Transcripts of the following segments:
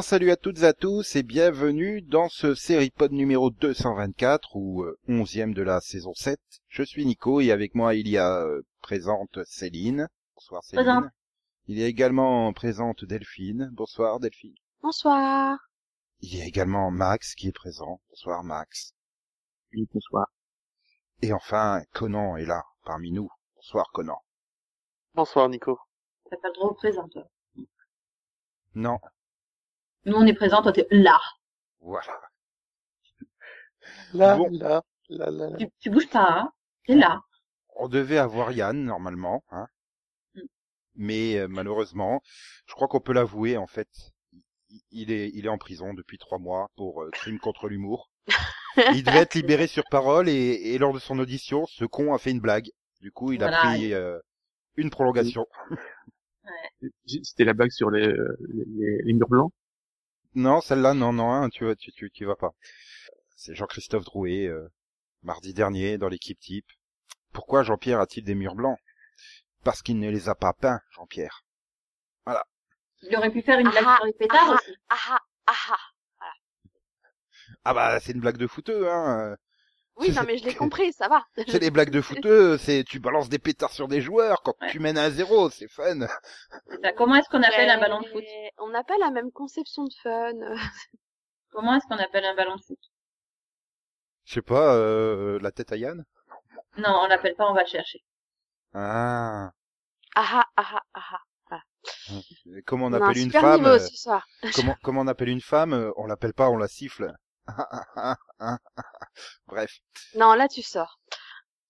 bonsoir, salut à toutes et à tous et bienvenue dans ce série pod numéro 224 ou euh, 11e de la saison 7. Je suis Nico et avec moi il y a euh, présente Céline. Bonsoir Céline. Présente. Il y a également présente Delphine. Bonsoir Delphine. Bonsoir. Il y a également Max qui est présent. Bonsoir Max. Oui, bonsoir. Et enfin Conan est là parmi nous. Bonsoir Conan. Bonsoir Nico. T'as pas le droit au présent, toi. Non, Nous, on est présent, toi, t'es là. voilà. Là, Bon. là, là, là, là. Tu, tu bouges pas, hein. T'es là. On devait avoir Yann normalement, hein. Mm. Mais euh, malheureusement, je crois qu'on peut l'avouer en fait, il- est il est en prison depuis trois mois pour euh, crime contre l'humour. Il devait être libéré sur parole et, et lors de son audition, ce con a fait une blague. Du coup, il a pris euh, une prolongation. C'était la blague sur les, euh, les, les murs blancs? Non, celle-là, non, non, hein, tu, vas- tu, tu, tu vas pas. C'est Jean-Christophe Drouet, euh, mardi dernier, dans l'équipe type. Pourquoi Jean-Pierre a-t-il des murs blancs? Parce qu'il ne les a pas peints, Jean-Pierre. Il aurait pu faire une blague Ah, sur les pétards ah, aussi. Ah ah ah ah. Ah bah, c'est une blague de fouteux, hein. Oui, non mais je l'ai compris, ça va. C'est des blagues de fouteux, c'est tu balances des pétards sur des joueurs quand Ouais. tu mènes à zéro, c'est fun. Ça. Comment est-ce qu'on appelle Ouais, un ballon de foot On n'a pas la même conception de fun. Comment est-ce qu'on appelle un ballon de foot? Je sais pas, euh, la tête à Yann? Non, on l'appelle pas, on va le chercher. Ah, Ah ah ah ah ah. comment on On a un appelle une femme niveau euh, ce soir. comment, comment on appelle une femme euh, On l'appelle pas, on la siffle. Bref. Non, là tu sors.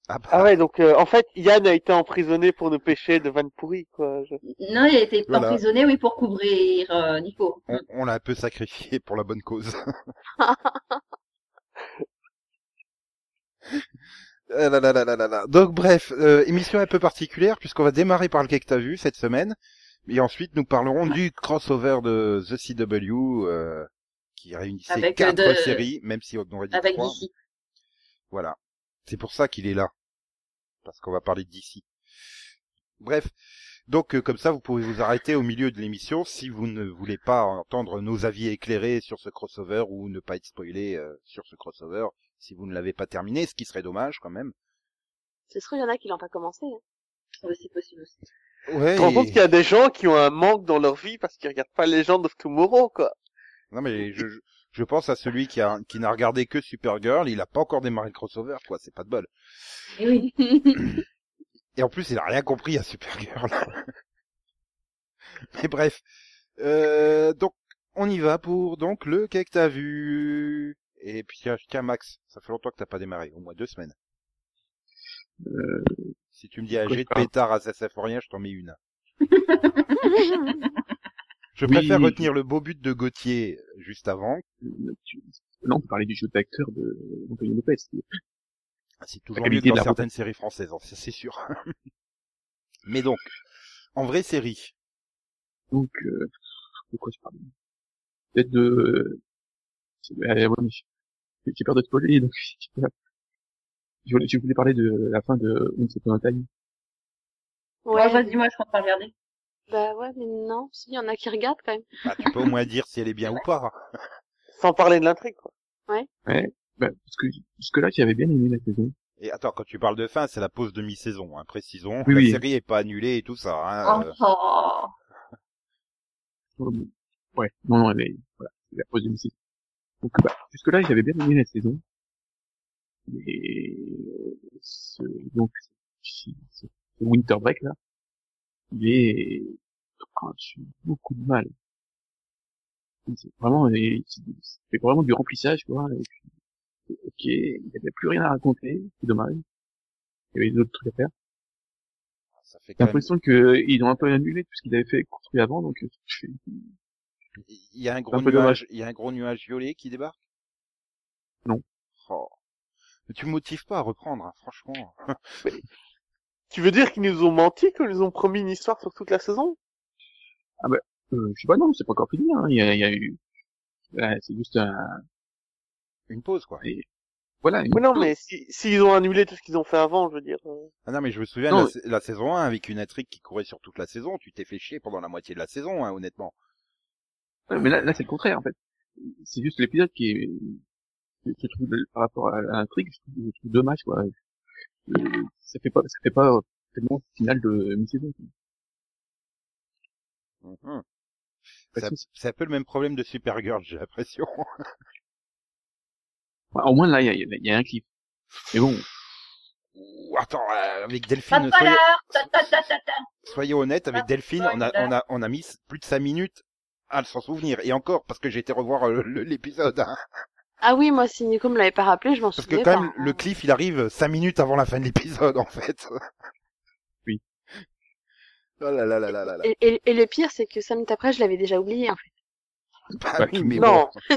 Ah bah, Ah ouais, donc euh, en fait, Yann a été emprisonné pour nous pêcher de vannes pourries, quoi. Je- Non, il a été Voilà. emprisonné, oui, pour couvrir euh, Nico. on, on l'a un peu sacrifié pour la bonne cause. Ah là là là là là là. Donc bref, euh, émission un peu particulière puisqu'on va démarrer par lequel que t'as vu cette semaine et ensuite nous parlerons du crossover de The CW euh, qui réunissait Avec, quatre euh, de- séries, même si on aurait dit Avec trois. d'ici. Voilà. C'est pour ça qu'il est là. Parce qu'on va parler d'ici. Bref. Donc, euh, comme ça, vous pouvez vous arrêter au milieu de l'émission si vous ne voulez pas entendre nos avis éclairés sur ce crossover ou ne pas être spoilé euh, sur ce crossover si vous ne l'avez pas terminé, ce qui serait dommage quand même. C'est sûr, il y en a qui l'ont pas commencé. hein. Oui, c'est possible aussi. Ouais. Tu te rends et- compte qu'il y a des gens qui ont un manque dans leur vie parce qu'ils regardent pas Legend of Tomorrow, quoi. Non mais je, je- je pense à celui qui a qui n'a regardé que Supergirl, il a pas encore démarré le crossover quoi, c'est pas de bol. Et oui. Et en plus, il a rien compris à Supergirl. Mais bref. Euh, donc, on y va pour donc le quai que t'as vu. Et puis tiens, tiens, Max, ça fait longtemps que t'as pas démarré, au moins deux semaines. Euh, Si tu me dis un Quoi jet de ça pétard à ou rien, je t'en mets une. Je Oui. préfère retenir le beau but de Gauthier juste avant. tu- Là, on peut parler du jeu d'acteur de Antonio Lopez. C'est toujours mieux que dans certaines séries françaises, hein, ça, c'est sûr. Mais donc, en vraie série, Donc, euh, de quoi je parle? Peut-être de... Euh, ouais, mais j'ai peur de te spoiler, donc je voulais, je voulais parler de la fin de Once Upon a Time. Ouais, ouais, vas-y, moi, je compte pas regarder. Bah ouais, mais non, si, il y en a qui regardent quand même. bah, tu peux au moins dire si elle est bien ou pas. Sans parler de l'intrigue, quoi. Ouais, bah, parce que jusque-là, j'avais bien aimé la saison. Et attends, quand tu parles de fin, c'est la pause de mi-saison, hein, précisons. Oui, la oui. série est pas annulée et tout ça. Hein, euh, Oh, Euh, Ouais, non, non, mais voilà, c'est la pause de mi-saison. Donc, bah, jusque-là, j'avais bien aimé la saison. Et ce, donc, ce, ce Winter Break, là, il est, ah, j'ai beaucoup de mal. C'est vraiment, c'est vraiment du remplissage, quoi, et puis, ok, il n'y avait plus rien à raconter, c'est dommage. Il y avait d'autres trucs à faire. ça fait J'ai quand même... l'impression qu'ils ont un peu annulé tout ce qu'ils avaient fait construit avant, donc, Il y a un gros un nuage, il y a un gros nuage violet qui débarque? Non. Oh. Mais tu me motives pas à reprendre, hein, franchement. Tu veux dire qu'ils nous ont menti, qu'ils nous ont promis une histoire sur toute la saison? Euh, je sais pas, non, c'est pas encore fini. Hein. Il, y a, il y a eu, Ouais, c'est juste un, Une pause, quoi. Et- Voilà. Mais non, mais si s'ils ont annulé tout ce qu'ils ont fait avant, je veux dire. euh, Ah non, mais je me souviens Non, de la, la saison 1 avec une intrigue qui courait sur toute la saison. Tu t'es fait chier pendant la moitié de la saison, hein, honnêtement. Ouais, mais là, là c'est le contraire en fait. C'est juste l'épisode qui est, je trouve par rapport à l'intrigue, je trouve, je trouve dommage quoi. Ça fait pas, ça fait pas tellement final de mi-saison. C'est un- peu le même problème de Supergirl, j'ai l'impression. Ouais, au moins là, il y a, y y un clip. Mais bon, Ouh, Attends, euh, avec Delphine, de soyez, soyez honnête, avec Delphine, on a, spoiler. on a, on a mis plus de 5 minutes à s'en souvenir. Et encore, parce que j'ai été revoir euh, l'épisode. hein. Ah oui, moi, si Nico me l'avait pas rappelé, je m'en Parce que quand pas. même, le cliff, il arrive 5 minutes avant la fin de l'épisode, en fait. Oui. Oh là là là là là là. Et, et, et le pire, c'est que cinq minutes après, je l'avais déjà oublié, en fait. Bah Bah, oui, mais non. bon.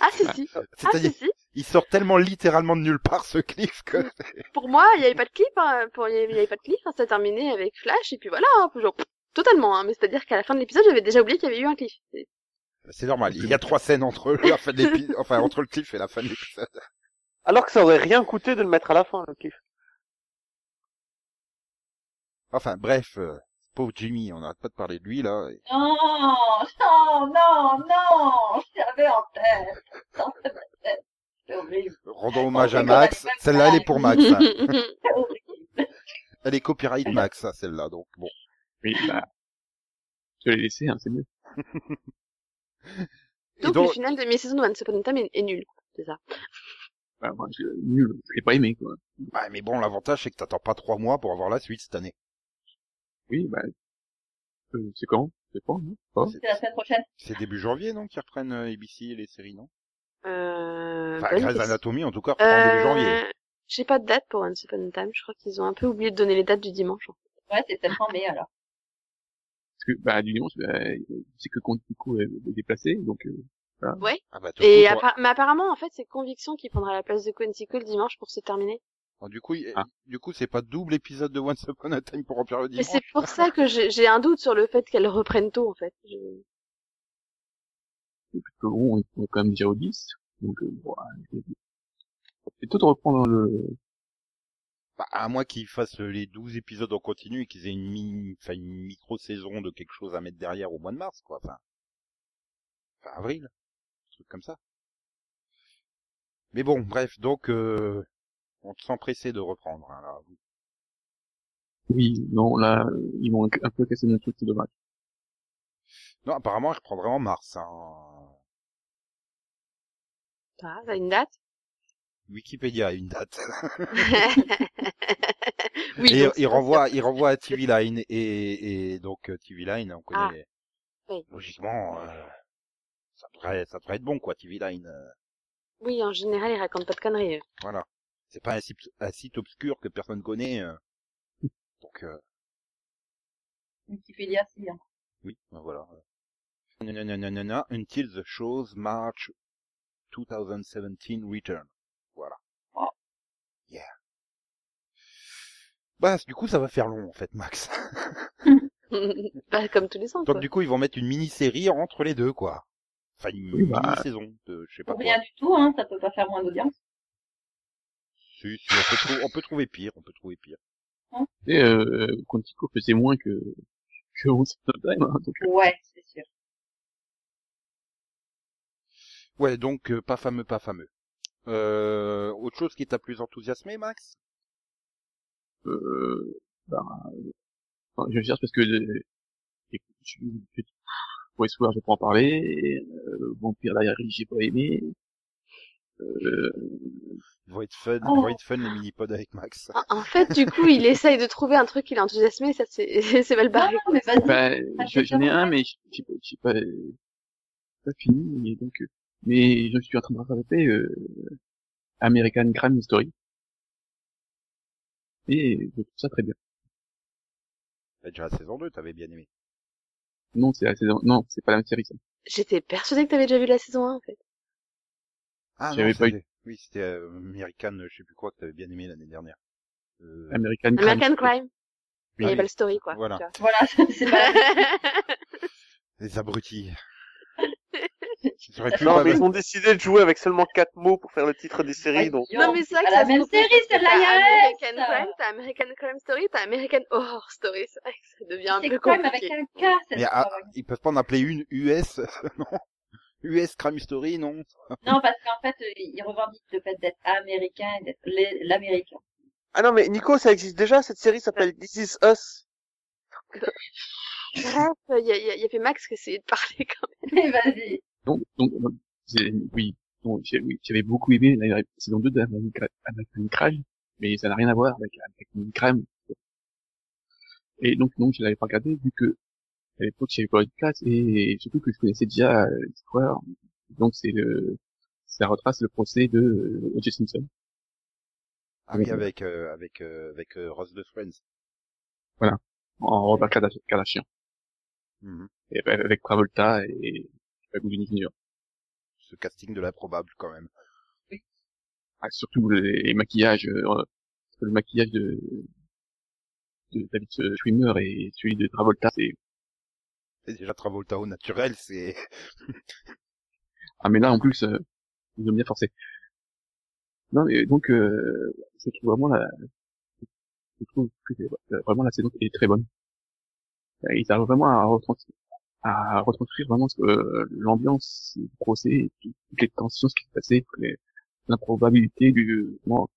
ah si, si. Ah si, si. il sort tellement littéralement de nulle part, ce cliff, que... Pour moi, il n'y avait pas de clip, hein. Pour, il y avait, il y avait pas de clip, hein. ça a terminé avec Flash, et puis voilà, hein, genre, pff, totalement, hein. Mais c'est-à-dire qu'à la fin de l'épisode, j'avais déjà oublié qu'il y avait eu un. C'est- C'est normal. Il y a trois scènes entre la fin de l'épisode, enfin, entre le cliff et la fin de l'épisode. Alors que ça aurait rien coûté de le mettre à la fin, le cliff. Enfin, bref, euh, pauvre Jimmy, on n'arrête pas de parler de lui, là. et- Non, non, non, non, je l'avais en tête. C'est horrible, Rendons hommage à Max. Celle-là, elle est pour Max. hein. c'est horrible. Elle est copyright Max, ça, celle-là, donc bon. oui, bah, je l'ai laissé, hein, c'est mieux. Donc, donc, le final de mi-saison de Once Upon a Time est, est nul. C'est ça. Bah, moi, je, nul, je l'ai pas aimé quoi. ouais, mais bon, l'avantage, c'est que t'attends pas trois mois pour avoir la suite cette année. Oui, bah, euh, c'est quand? C'est pas, non? Pas C'est la semaine prochaine. C'est début janvier, non, qu'ils reprennent euh, ABC et les séries, non? Euh, Enfin, bonne Grey's. Anatomy, en tout cas, reprend début janvier. Euh, j'ai pas de date pour Once Upon a Time. Je crois qu'ils ont un peu oublié de donner les dates du dimanche. en fait. Ouais, c'est tellement mai, alors. Que, bah, du dimanche, bah, c'est que quand Nico est est déplacé, donc, euh, Ah bah, Et coup, mais apparemment, en fait, c'est Conviction qui prendra la place de Quantico le dimanche pour se terminer. Oh, du coup, il- Ah. du coup, c'est pas double épisode de Once Upon a Time pour remplir le Mais dimanche. c'est pour ça que j'ai j'ai un doute sur le fait qu'elle reprenne tôt, en fait. Je- et puis bon, on est quand même déjà au 10, donc, euh, bon, ouais, c'est tout de reprendre le, Bah, à moins qu'ils fassent les 12 épisodes en continu et qu'ils aient une mini, enfin, une micro-saison de quelque chose à mettre derrière au mois de mars, quoi. Enfin, enfin avril. Un truc comme ça. Mais bon, bref, donc, euh, on te sent pressé de reprendre, hein, là. oui, non, là, ils vont un peu casser notre truc, c'est dommage. Non, apparemment, je reprendrai en mars, hein. Ah, t'as une date? Wikipédia a une date. Oui, et donc c'est il renvoie, il renvoie à TV Line et, et donc euh, TV Line, on connaît. Ah, oui. Logiquement, euh, ça devrait, ça devrait être bon, quoi, TV Line. euh. Oui, en général, ils racontent pas de conneries. eux. voilà. C'est pas un site, un site obscur que personne connaît. euh. Donc, euh, Wikipédia, si. Hein. oui, ben voilà. Nananana, until the show's March 2017 return. Voilà. Oh. Yeah. Bah, du coup, ça va faire long, en fait, Max. Bah, comme tous les ans, Donc, quoi. du coup, ils vont mettre une mini-série entre les deux, quoi. Enfin, une Oui, bah. mini-saison de, je sais pas Pour quoi. rien du tout, hein, ça peut pas faire moins d'audience. Si, si, on peut, trou- on peut trouver pire, on peut trouver pire. Et, euh, Quantico faisait moins que, que Once Time, hein, donc, Ouais, c'est sûr. Ouais, donc, euh, pas fameux, pas fameux. Euh, autre chose qui t'a plus enthousiasmé, Max? Euh, bah, euh, enfin, je cherche parce que, euh, je, je, Westworld, je peux en parler, euh, Vampire Diaries, j'ai pas aimé, euh, être fun, Oh. être fun les mini-pods avec Max. En, en fait, du coup, il essaye de trouver un truc qui l'a enthousiasmé, ça c'est c'est mal barré. non, mais vas-y. bah, Ah, j'en ai un, mais j'ai j'ai pas, j'ai pas, pas fini, donc, euh, mais je suis en train de rattraper, euh, American Crime Story. Et je trouve ça très bien. T'as déjà la saison 2, t'avais bien aimé. Non, c'est la saison, non, c'est pas la même série, ça. J'étais persuadée que t'avais déjà vu la saison 1, en fait. Ah, J'avais non, pas c'était- Oui, c'était euh, American, je sais plus quoi, que t'avais bien aimé l'année dernière. Euh, American Crime. American Crime. Oui. pas le story, quoi. Voilà. Voilà, c'est pas la Les abrutis. Non, mais ils ont décidé de jouer avec seulement quatre mots pour faire le titre des séries, donc. Non, mais c'est vrai que la même série, t'as American. Crime, t'as American Crime Story, t'as American Horror Story. C'est vrai que ça devient un peu quand même avec compliqué. un K, cette Mais ah, ils peuvent pas en appeler une US, non? US Crime Story, non? Non, parce qu'en fait, euh, ils revendiquent le fait d'être américain et d'être l'américain. Ah non, mais Nico, ça existe déjà, cette série s'appelle This Is Us. Bref, il y a, y y a fait Max qui essayait de parler quand Mais vas-y. Donc, donc, c'est- oui, donc, j'avais beaucoup aimé la saison 2 d'American American Crime, mais ça n'a rien à voir avec American Crime. Et donc, donc, je l'avais pas regardé vu que à l'époque, j'avais pas eu de place et surtout que je connaissais déjà euh, l'histoire. Donc, c'est le, ça retrace le procès de euh, O.J. Simpson. Ah oui, avec euh, avec euh, avec euh, Ross de Friends. en Robert Kardashian, Kardashian. Mhm. Et avec Travolta et. Ce casting de l'improbable quand même. Ah, surtout les, les maquillages, euh, le maquillage de, de David Schwimmer et celui de Travolta, c'est déjà Travolta au naturel, c'est ah mais là en plus euh, ils ont bien forcé. Non mais donc euh, je trouve vraiment la je trouve que vraiment la saison est très bonne. Euh, Ils arrivent vraiment à retranscrire, à retranscrire vraiment euh, l'ambiance du procès, et tout- toutes les tensions, ce qui toutes les- l'improbabilité du vraiment,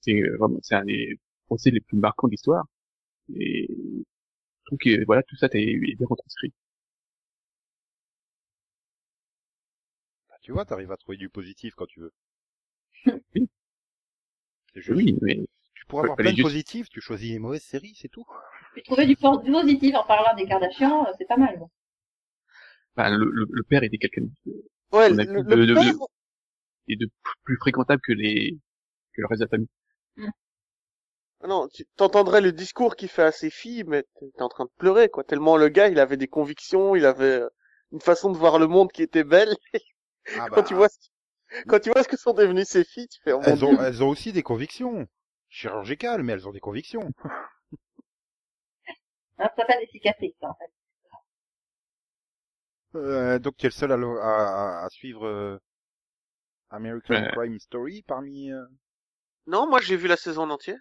c'est euh, vraiment c'est un des procès les plus marquants de l'histoire. Et trouve que voilà tout ça est bien retranscrit. Bah, tu vois, t'arrives à trouver du positif quand tu veux. Oui. C'est juste. Oui, mais Tu pourras avoir plein de juste- positifs, tu choisis les mauvaises séries, c'est tout. Puis trouver du po- du positif en parlant des Kardashians, euh, c'est pas mal. bon. bah, le, le, le père était quelqu'un Ouais, On le, plus de- de- père, et de plus fréquentable que les que le reste de la famille. Ah Non, tu t'entendrais le discours qu'il fait à ses filles, mais t'es en train de pleurer, quoi. Tellement le gars, il avait des convictions, il avait euh, une façon de voir le monde qui était belle. Ah quand tu vois, ce... quand tu vois ce que sont devenues ses filles, tu fais, oh elles ont, elles ont aussi des convictions. Chirurgicales, mais elles ont des convictions. Hein, ça fait des cicatrices, en fait. Euh, donc tu es le seul à, le- à, à- à suivre euh, American Ouais. Crime Story parmi... euh, Non, moi j'ai vu la saison en entier.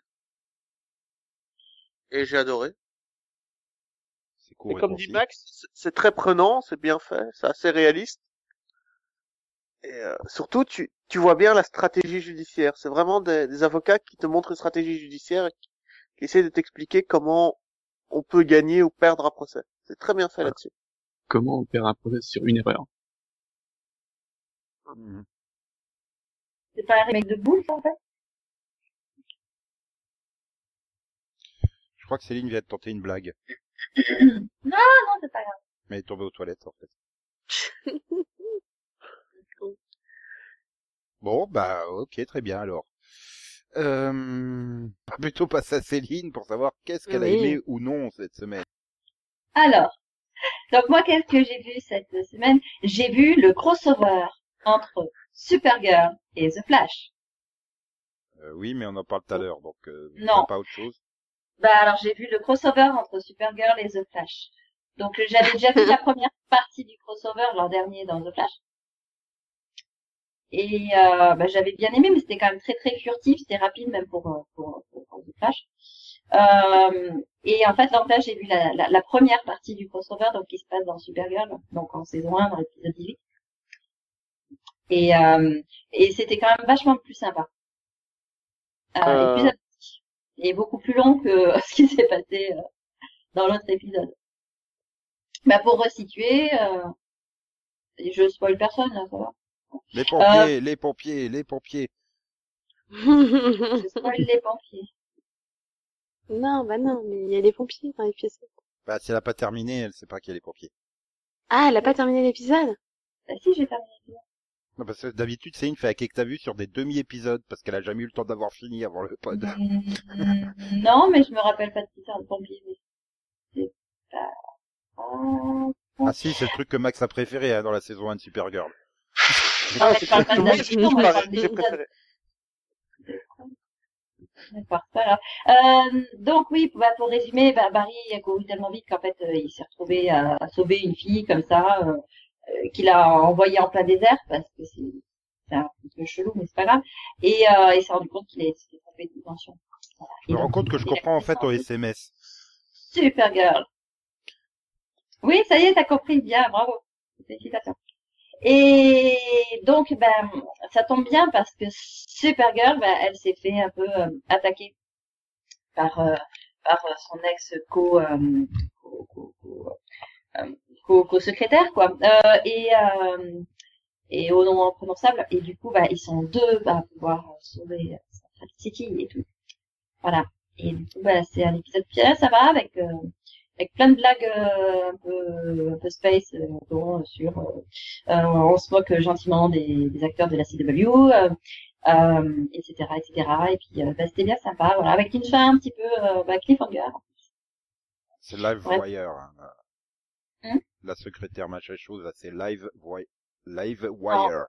Et j'ai adoré. C'est court et comme dit Max, c'est- c'est très prenant, c'est bien fait, c'est assez réaliste. Et euh, surtout, tu, tu vois bien la stratégie judiciaire. C'est vraiment des, des avocats qui te montrent une stratégie judiciaire et qui, qui essaient de t'expliquer comment on peut gagner ou perdre un procès. C'est très bien fait là-dessus. Comment faire un procès sur une erreur? Mhm. C'est pas un remake de Boule, en fait? Je crois que Céline vient de tenter une blague, Non, c'est pas grave. mais elle est tombée aux toilettes en fait. Bon, bah ok, très bien alors. Euh, plutôt passer à Céline pour savoir qu'est-ce qu'elle a aimé ou non cette semaine. Alors, donc moi, qu'est-ce que j'ai vu cette semaine? J'ai vu le crossover entre Supergirl et The Flash. Euh, oui, mais on en parle tout à l'heure, donc euh, Non. pas autre chose. Bah alors, j'ai vu le crossover entre Supergirl et The Flash. Donc, j'avais déjà vu la première partie du crossover l'an dernier dans The Flash. Et euh, bah, j'avais bien aimé, mais c'était quand même très très furtif, c'était rapide même pour, euh, pour, pour, pour Flash. Euh, et en fait, donc là, j'ai vu la, la, la première partie du crossover, donc qui se passe dans Supergirl, donc en saison 1, dans l'épisode 18. Et, euh, et c'était quand même vachement plus sympa. Euh. Et plus. Et beaucoup plus long que ce qui s'est passé euh, dans l'autre épisode. Bah, pour resituer, euh, je spoil personne, là, ça va. Les Euh. pompiers, les pompiers, les pompiers. Je spoil les pompiers. non, bah non, mais il y a les pompiers dans l'épisode. Bah si elle a pas terminé, elle sait pas qu'il y a les pompiers. Ah, elle a pas terminé l'épisode? Bah, si, j'ai terminé. Non, parce que d'habitude Céline fait un que t'as vu sur des demi-épisodes parce qu'elle a jamais eu le temps d'avoir fini avant le pod. Mm, non, mais je me rappelle pas de l'histoire de pompiers. mais C'est pas... Oh, Ah si, c'est le truc que Max a préféré hein, dans la saison 1 de Supergirl. Ah, préféré. D'accord. Euh, donc oui, bah, pour résumer, bah, Barry a couru tellement vite qu'en fait, euh, il s'est retrouvé à, à sauver une fille comme ça. euh, qu'il a envoyé en plein désert parce que c'est c'est un peu chelou, mais c'est pas grave. Et euh, il s'est rendu compte qu'il s'était trompé de dimension. Voilà. Je me rends compte que je comprends en fait au. SMS. Supergirl. Oui, ça y est, t'as compris, bien, bravo. Félicitations. Et donc, ben, ça tombe bien parce que Supergirl, ben, elle s'est fait un peu euh, attaquer par euh, par euh, son ex co euh, co, co, co, euh, co- co-secrétaire quoi. Et et au nom imprononçable. Et du coup, bah, ils sont deux à pouvoir sauver City et tout. Voilà. Et du coup, bah, c'est un épisode bien ça va avec avec plein de blagues euh, un peu un peu space euh, dont, euh, sur euh, euh, on se moque gentiment des, des acteurs de la CW euh, euh, etc etc et puis euh, bah, c'était bien sympa voilà avec une fin un petit peu euh, bah, cliffhanger C'est Live Ouais. Wire. hein. Hmm? La secrétaire machin chose, là, c'est Live Wire. Live Wire.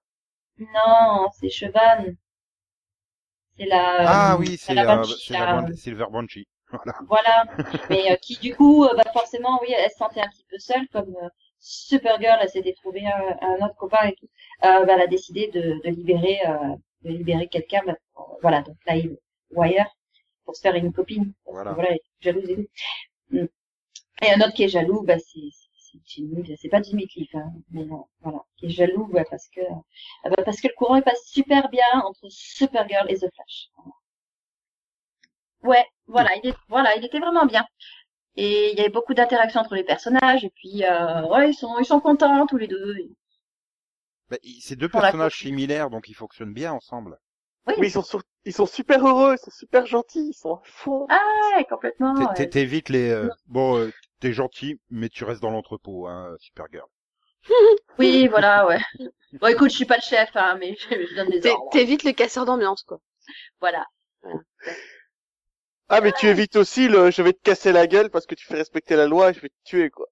non c'est Chevan c'est la ah oui, c'est la euh, Banshee, la Silver Banshee. Voilà. Voilà, mais euh, qui du coup, euh, bah, forcément, oui, elle se sentait un petit peu seule, comme euh, Supergirl, elle s'était trouvé un, un autre copain et tout. Euh, bah, elle a décidé de, de libérer, euh, de libérer quelqu'un. bah, voilà, donc là, il Wire pour se faire une copine. Voilà. que, voilà, elle est jalouse et tout. Mm. Et un autre qui est jaloux, bah, c'est c'est Jimmy, c'est pas Jimmy Cliff, hein, mais non, voilà, qui est jaloux, bah, parce que bah, parce que le courant il passe super bien entre Supergirl et The Flash. Ouais, voilà, il est, voilà, il était vraiment bien. Et il y avait beaucoup d'interactions entre les personnages, et puis euh, ouais, ils sont, ils sont contents tous les deux. Bah, c'est deux Pour personnages similaires, donc ils fonctionnent bien ensemble. Oui, Mais ils sont, sur- ils sont super heureux, ils sont super gentils, ils sont à fond. ah, ouais, complètement. T'é- ouais. T'évites les... euh, bon, euh, t'es gentil, mais tu restes dans l'entrepôt, hein, Supergirl. Oui, voilà, ouais. Bon, écoute, je suis pas le chef, hein, mais je, je donne des ordres. T'évites le casseur d'ambiance, quoi. Voilà. Ah, mais tu évites aussi le je vais te casser la gueule parce que tu fais respecter la loi et je vais te tuer, quoi.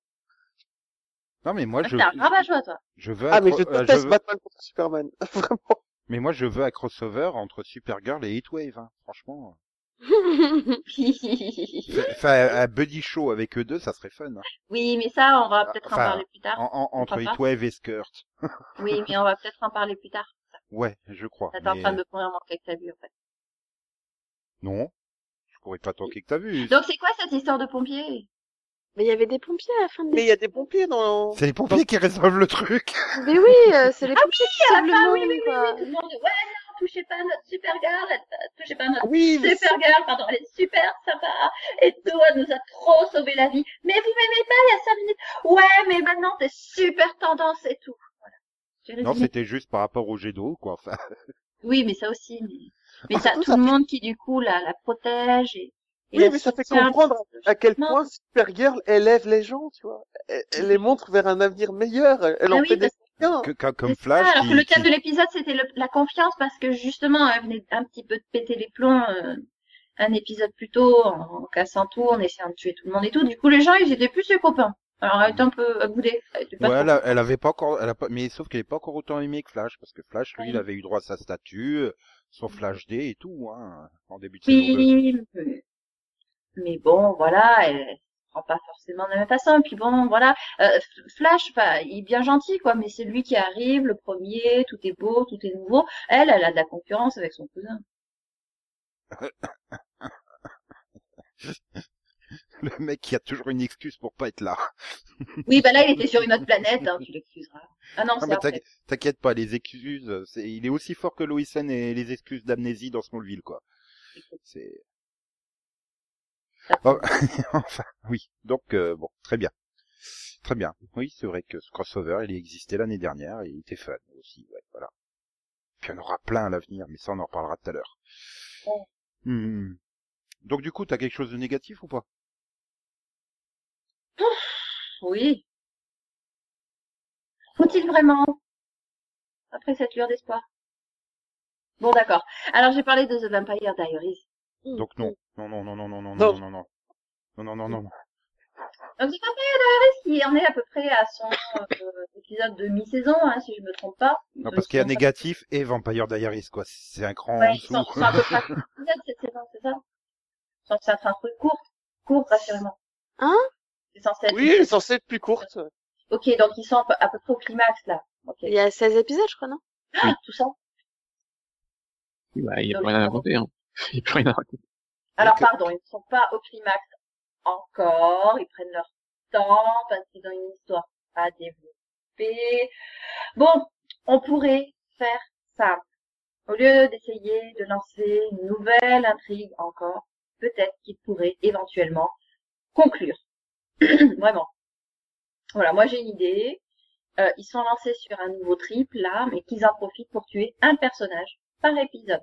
Non, mais moi, je, T'es un rabat-joie, toi. je veux... Ah, mais je euh, déteste veux- Batman contre Superman. Vraiment. Mais moi, je veux un crossover entre Supergirl et Heatwave, hein, franchement. Enfin, un buddy show avec eux deux, ça serait fun. hein. oui, mais ça, on va peut-être en parler plus tard. En, en- entre Heatwave et Skirt. Oui, mais on va peut-être en parler plus tard. Ouais, je crois. T'es en mais- train de me convaincre que t'as vu, en fait. Non, je pourrais pas tanker que t'as vu. Donc, c'est quoi cette histoire de pompier? Mais il y avait des pompiers à la fin de Mais il y a des pompiers dans... C'est les pompiers qui résolvent le truc. Mais oui, euh, c'est les pompiers qui sauvent le Ah, monde, oui, oui, oui, quoi. oui, tout le monde dit, ouais, non, touchez pas à notre Supergirl, elle- touchez pas à notre Oui, mais Supergirl, pardon, elle est super sympa. Et tout, elle nous a trop sauvé la vie. Mais vous m'aimez pas il y a cinq minutes. Ouais, mais maintenant t'es super tendance et tout. Voilà. Non, c'était juste par rapport au jet d'eau, quoi. Enfin, Oui, mais ça aussi. Mais, mais Ah, ça, tout ça le fait- monde qui du coup la, la protège et, et Oui, la mais ça fait comprendre à quel Non. point Supergirl élève les gens, tu vois. Elle, elle les montre vers un avenir meilleur. Elle, Ah en oui, fait des que, que- comme ça, Flash alors qui, que le thème qui- de l'épisode c'était le- la confiance parce que justement elle venait un petit peu de péter les plombs euh, un épisode plus tôt en, en cassant tout, en essayant de tuer tout le monde et tout. Du coup les gens ils étaient plus ses copains. Alors elle était un peu était pas Ouais, elle, a- elle avait pas encore, elle a pas, mais sauf qu'elle est pas encore autant aimée que Flash, parce que Flash, lui, Oui. il avait eu droit à sa statue, euh, son Flash D et tout, hein, en début de saison 2. Oui, mais- bon voilà, elle, prend pas forcément de la même façon. Et puis bon voilà, Euh, Flash, enfin, il est bien gentil quoi, mais c'est lui qui arrive le premier, tout est beau, tout est nouveau. Elle, elle a de la concurrence avec son cousin. Le mec qui a toujours une excuse pour pas être là. Oui, bah là il était sur une autre planète, hein, tu l'excuseras. Ah non, Ah, c'est T'inquiète pas, les excuses, euh, c'est, il est aussi fort que Lois Lane et les excuses d'amnésie dans Smallville, quoi. C'est, Oh, enfin, oui. Donc, euh, bon, très bien. Très bien. Oui, c'est vrai que ce crossover, il existait l'année dernière et il était fun aussi, ouais, voilà. Puis on aura plein à l'avenir, mais ça, on en reparlera tout à l'heure. Ouais. Hmm. Donc, du coup, t'as quelque chose de négatif ou pas? Oui. Faut-il vraiment Après cette lueur d'espoir? Bon, d'accord. Alors, j'ai parlé de The Vampire Diaries. Donc, non. Non, non, non, non, non, non, Non. non, non, non. Non, non, non, non. Donc, The Vampire Diaries, qui en est à peu près à son euh, épisode de mi-saison, hein, si je me trompe pas. Non, parce qu'il y a Ils négatif et Vampire Diaries, quoi. C'est un cran en Ouais, ils dessous. sont à peu près à cette saison, c'est ça? Ils sont être un truc court. Court, rassurez-moi. Hein? C'est censé être Oui, elle est censée être plus courte. Ok, donc ils sont à peu- près au climax là. Ok. Il y a 16 épisodes, je crois, non? Tout ça? Bah, il y a plus rien à raconter, hein. Il y a plus rien à raconter. Alors Ok. pardon, ils ne sont pas au climax encore. Ils prennent leur temps parce qu'ils ont une histoire à développer. Bon, on pourrait faire ça. Au lieu d'essayer de lancer une nouvelle intrigue encore, peut-être qu'ils pourraient éventuellement conclure. Vraiment. Voilà, moi j'ai une idée. Euh, ils sont lancés sur un nouveau triple là, mais qu'ils en profitent pour tuer un personnage par épisode.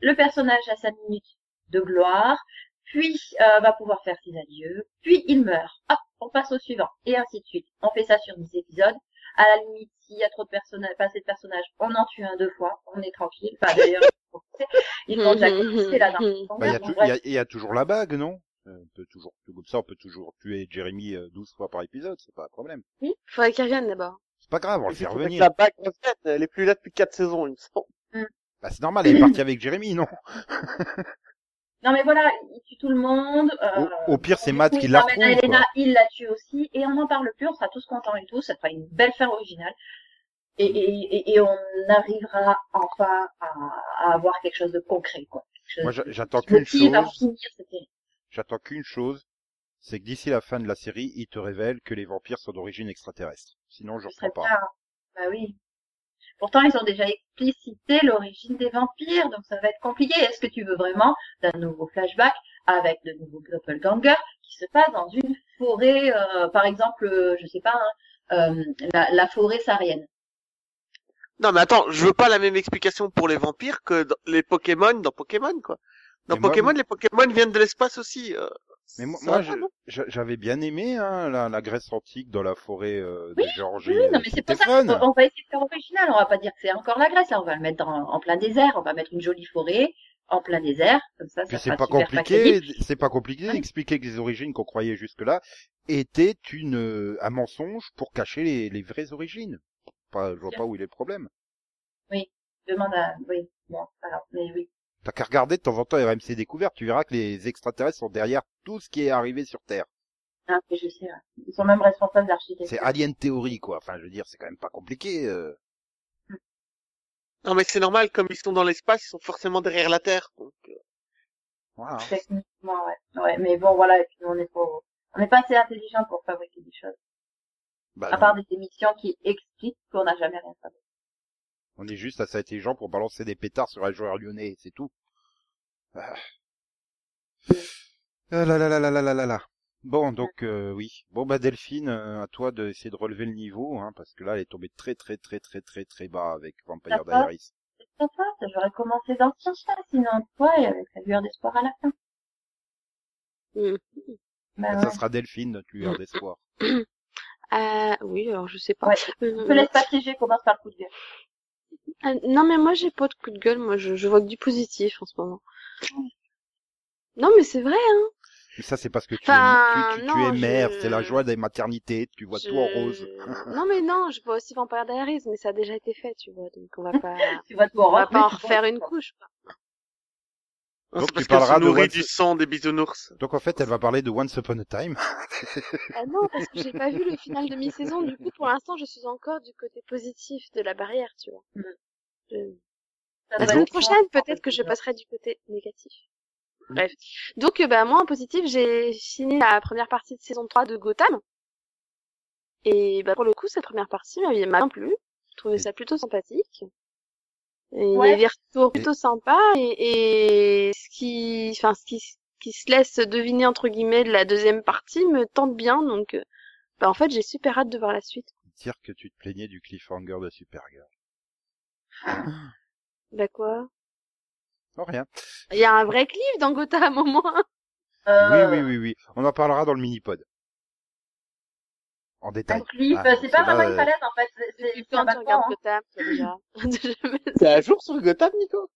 Le personnage a sa minute de gloire, puis euh, va pouvoir faire ses adieux, puis il meurt. Hop, on passe au suivant, et ainsi de suite. On fait ça sur 10 épisodes. À la limite, s'il y a trop de personnages, pas assez de personnages, on en tue un deux fois, on est tranquille. Enfin d'ailleurs, ils ont déjà là Bah, il y, a y y toujours la bague, non? On peut toujours, comme ça, on peut toujours tuer Jeremy euh, 12 fois par épisode, c'est pas un problème. Faudrait qu'il revienne d'abord. C'est pas grave, on le fait revenir. La bague revienne, elle est plus là depuis quatre saisons, il me semble. Bah, c'est normal, elle est partie avec Jeremy, non? Non mais voilà, il tue tout le monde. euh, Au- au pire, c'est Matt coup, qui la retrouve, Elena, il la tue aussi, et on n'en parle plus, on sera tous contents et tout, ça fera une belle fin originale. Et, et, et, et on arrivera enfin à, à avoir quelque chose de concret, quoi. Chose Moi, j'attends qu'une chose. J'attends qu'une chose, c'est que d'ici la fin de la série, il te révèle que les vampires sont d'origine extraterrestre. Sinon, je reprends pas. bien. Bah oui. Pourtant, ils ont déjà explicité l'origine des vampires, donc ça va être compliqué. Est-ce que tu veux vraiment d'un nouveau flashback avec de nouveaux doppelgangers qui se passe dans une forêt, euh, par exemple, euh, je sais pas, hein, euh, la, la forêt saharienne? Non, mais attends, je veux pas la même explication pour les vampires que dans les Pokémon dans Pokémon, quoi. Dans Pokémon, moi- les Pokémon viennent de l'espace aussi. euh, Mais moi, moi, j'avais bien aimé hein, la, la Grèce antique dans la forêt euh, de Oui, Géorgie. Oui, non, mais c'est pour ça qu'on on va essayer de faire original. On va pas dire que c'est encore la Grèce, là. On va le mettre en, en plein désert. On va mettre une jolie forêt en plein désert. Comme ça, Puis ça c'est pas compliqué, c'est pas compliqué d'expliquer que les origines qu'on croyait jusque-là étaient une euh, un mensonge pour cacher les, les vraies origines. Pas, je vois pas où il est le problème. Demande à, oui, bon, alors, mais oui. T'as qu'à regarder de temps en temps RMC Découverte, tu verras que les extraterrestres sont derrière tout ce qui est arrivé sur Terre. Ah, mais je sais, ouais. Ils sont même responsables d'architecture. C'est Alien Theory, quoi. Enfin, je veux dire, c'est quand même pas compliqué. euh. Non, mais c'est normal, comme ils sont dans l'espace, ils sont forcément derrière la Terre. Donc, euh, Voilà. Techniquement, ouais. Ouais, mais bon, voilà, et puis on n'est pas, on n'est pas assez intelligent pour fabriquer des choses. Bah, À part des émissions qui expliquent qu'on n'a jamais rien fabriqué. On est juste assez intelligent pour balancer des pétards sur un joueur lyonnais, c'est tout. Ah. ah là là là là là là là Bon, donc euh, oui. Bon bah Delphine, euh, à toi d'essayer de relever le niveau, hein, parce que là, elle est tombée très très très très très très bas avec Vampire Diaries. Ça j'aurais commencé d'ancien ça, sinon toi, et avec la lueur d'espoir à la fin. Bah, ça sera Delphine, notre lueur d'espoir. Euh, oui, alors je sais pas. Ouais. Je te laisse pas piéger, commence par le coup de gueule euh, non, mais moi j'ai pas de coup de gueule, moi je, je vois que du positif en ce moment. Non, mais c'est vrai, hein. Mais ça, c'est parce que tu Enfin, es, tu, tu, non, tu es mère, je- c'est la joie des maternités, tu vois Je- tout en rose. non, mais non, je vois aussi Vampire Diaries, mais ça a déjà été fait, tu vois, donc on va pas, Tu vas on va pas en tu refaire une couche, quoi. Donc, tu parce qu'elle parleras se de Once- du sang des bisounours. Donc en fait, elle va parler de Once Upon a Time. Ah non, parce que j'ai pas vu le final de mi-saison, du coup, pour l'instant, je suis encore du côté positif de la barrière, tu vois. Je- La semaine prochaine, peut-être que je passerai du côté négatif. Bref. Donc, euh, bah, moi, en positif, j'ai fini la première partie de saison 3 de Gotham. Et, bah, pour le coup, cette première partie m'a m'a bien plu. Je trouvais ça plutôt sympathique. Et il y Ouais. avait des retours plutôt sympas et, et ce qui, enfin, ce qui, qui se laisse deviner, entre guillemets, de la deuxième partie me tente bien. Donc, euh, bah, en fait, j'ai super hâte de voir la suite. Dire que tu te plaignais du cliffhanger de Supergirl. Bah, quoi? Non, rien. Il y a un vrai cliff dans Gotham, au moins. Euh, Oui, oui, oui, oui. On en parlera dans le mini-pod. En Un détail. clip, Ah, c'est pas vraiment une euh, palette, en fait. C'est- un quand tu regardes hein. Gotham, déjà. T'es à jour sur Gotham, Nico?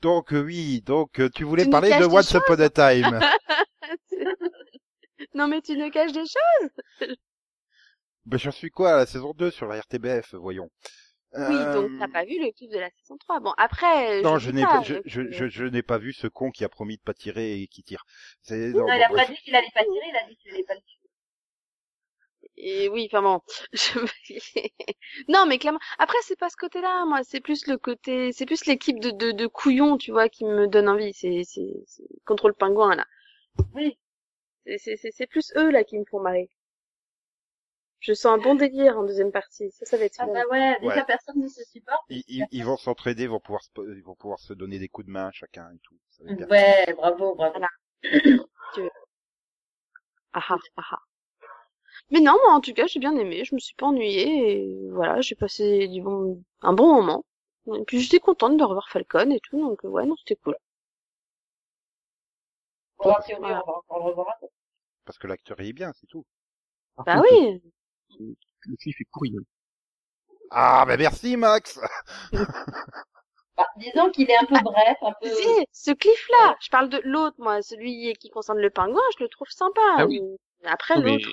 Donc euh, oui, donc euh, tu voulais Tu parler de Once Upon a Time. non, mais tu ne caches des choses. ben, j'en suis quoi à la saison 2 sur la RTBF, voyons. Oui, Euh, donc t'as pas vu le clip de la saison 3. Bon, après, Non, je, n'ai pas, je, euh, je, je, je n'ai pas vu ce con qui a promis de pas tirer et qui tire. C'est, non, Non, il bon, a bref. pas dit qu'il allait pas tirer, il a dit qu'il allait pas le tirer. et oui, enfin bon. Je... non, mais clairement. Après, c'est pas ce côté-là, moi. C'est plus le côté, c'est plus l'équipe de, de, de couillons, tu vois, qui me donne envie. C'est, c'est, c'est... contre le pingouin là. Oui. C'est, c'est, c'est, c'est plus eux là qui me font marrer. Je sens un bon délire en deuxième partie. Ça, ça va être Ah fun. bah ouais, déjà Ouais. personne ne se supporte. Ils, ils, ils vont s'entraider, ils vont pouvoir se, ils vont pouvoir se donner des coups de main chacun et tout. Ça va être bien. Ouais, bravo, bravo. Voilà. Ah ah, ah ah. Mais non, moi en tout cas, j'ai bien aimé. Je me suis pas ennuyée et voilà, j'ai passé du bon, un bon moment. Et puis j'étais contente de revoir Falcon et tout, donc ouais, non, c'était cool. Bon, a priori, on va encore le revoir. Parce que l'acteur est bien, c'est tout. Bah oui. Le, cliff est pourri. Ah, bah merci Max Bah, disons qu'il est un peu bref, un peu... Si, ce cliff-là, je parle de l'autre, moi, celui qui concerne le pingouin, je le trouve sympa. Ah oui. Après l'autre.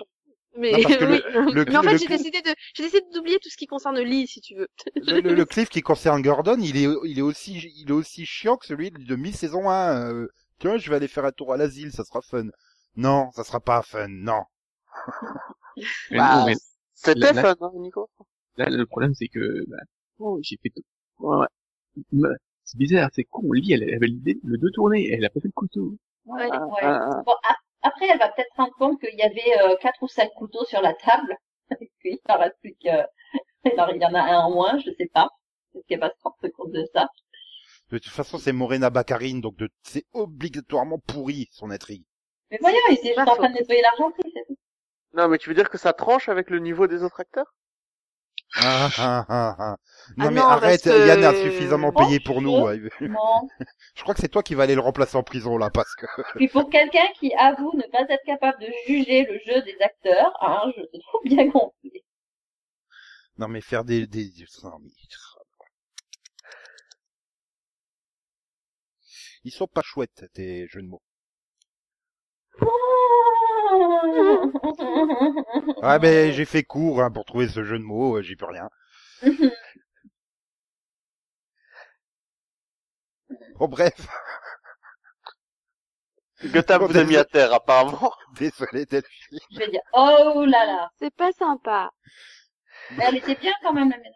Mais, Non, parce que oui. le- mais en fait, j'ai cliff- décidé de, j'ai décidé d'oublier tout ce qui concerne Lee, si tu veux. le, le, le cliff qui concerne Gordon, il est, il est aussi, il est aussi chiant que celui de mi-saison 1. Euh, tiens, je vais aller faire un tour à l'asile, ça sera fun. Non, ça sera pas fun, non. Bah, C'était fun, hein, Nico. là, le problème, c'est que, bah, oh, j'ai fait tout. Ouais, ouais. Me- C'est bizarre, c'est con. Lee, elle, elle avait l'idée de le deux tourner, elle a pas fait le couteau. Ouais, Ah, ouais. ah, ah. Bon, a- après, elle va peut-être se rendre compte qu'il y avait euh, quatre ou cinq couteaux sur la table. et qu'il en reste plus que... Alors, il y en a un en moins, je sais pas. Est-ce qu'elle va se rendre compte de ça De toute façon, c'est Morena Baccarin, donc de, c'est obligatoirement pourri, son intrigue. Mais voyons, il était juste en train de nettoyer l'argenterie, c'est tout. Non, mais tu veux dire que ça tranche avec le niveau des autres acteurs? Ah, ah, ah, ah. Non Ah mais non, arrête, Yann a suffisamment Oh, payé pour nous. oh. ouais. Je crois que c'est toi qui vas aller le remplacer en prison là, parce que... Puis pour quelqu'un qui avoue ne pas être capable de juger le jeu des acteurs, hein, je te trouve bien gonflé. Non mais faire des... des... non, mais- Ils sont pas chouettes, tes jeux de mots. Ah ben j'ai fait court hein, pour trouver ce jeu de mots, euh, j'y peux rien. Bon bref, Gotham vous a mis désolé. à terre, apparemment. désolé Delphine. Je vais dire, oh là là. C'est pas sympa. Mais elle était bien quand même, la maison.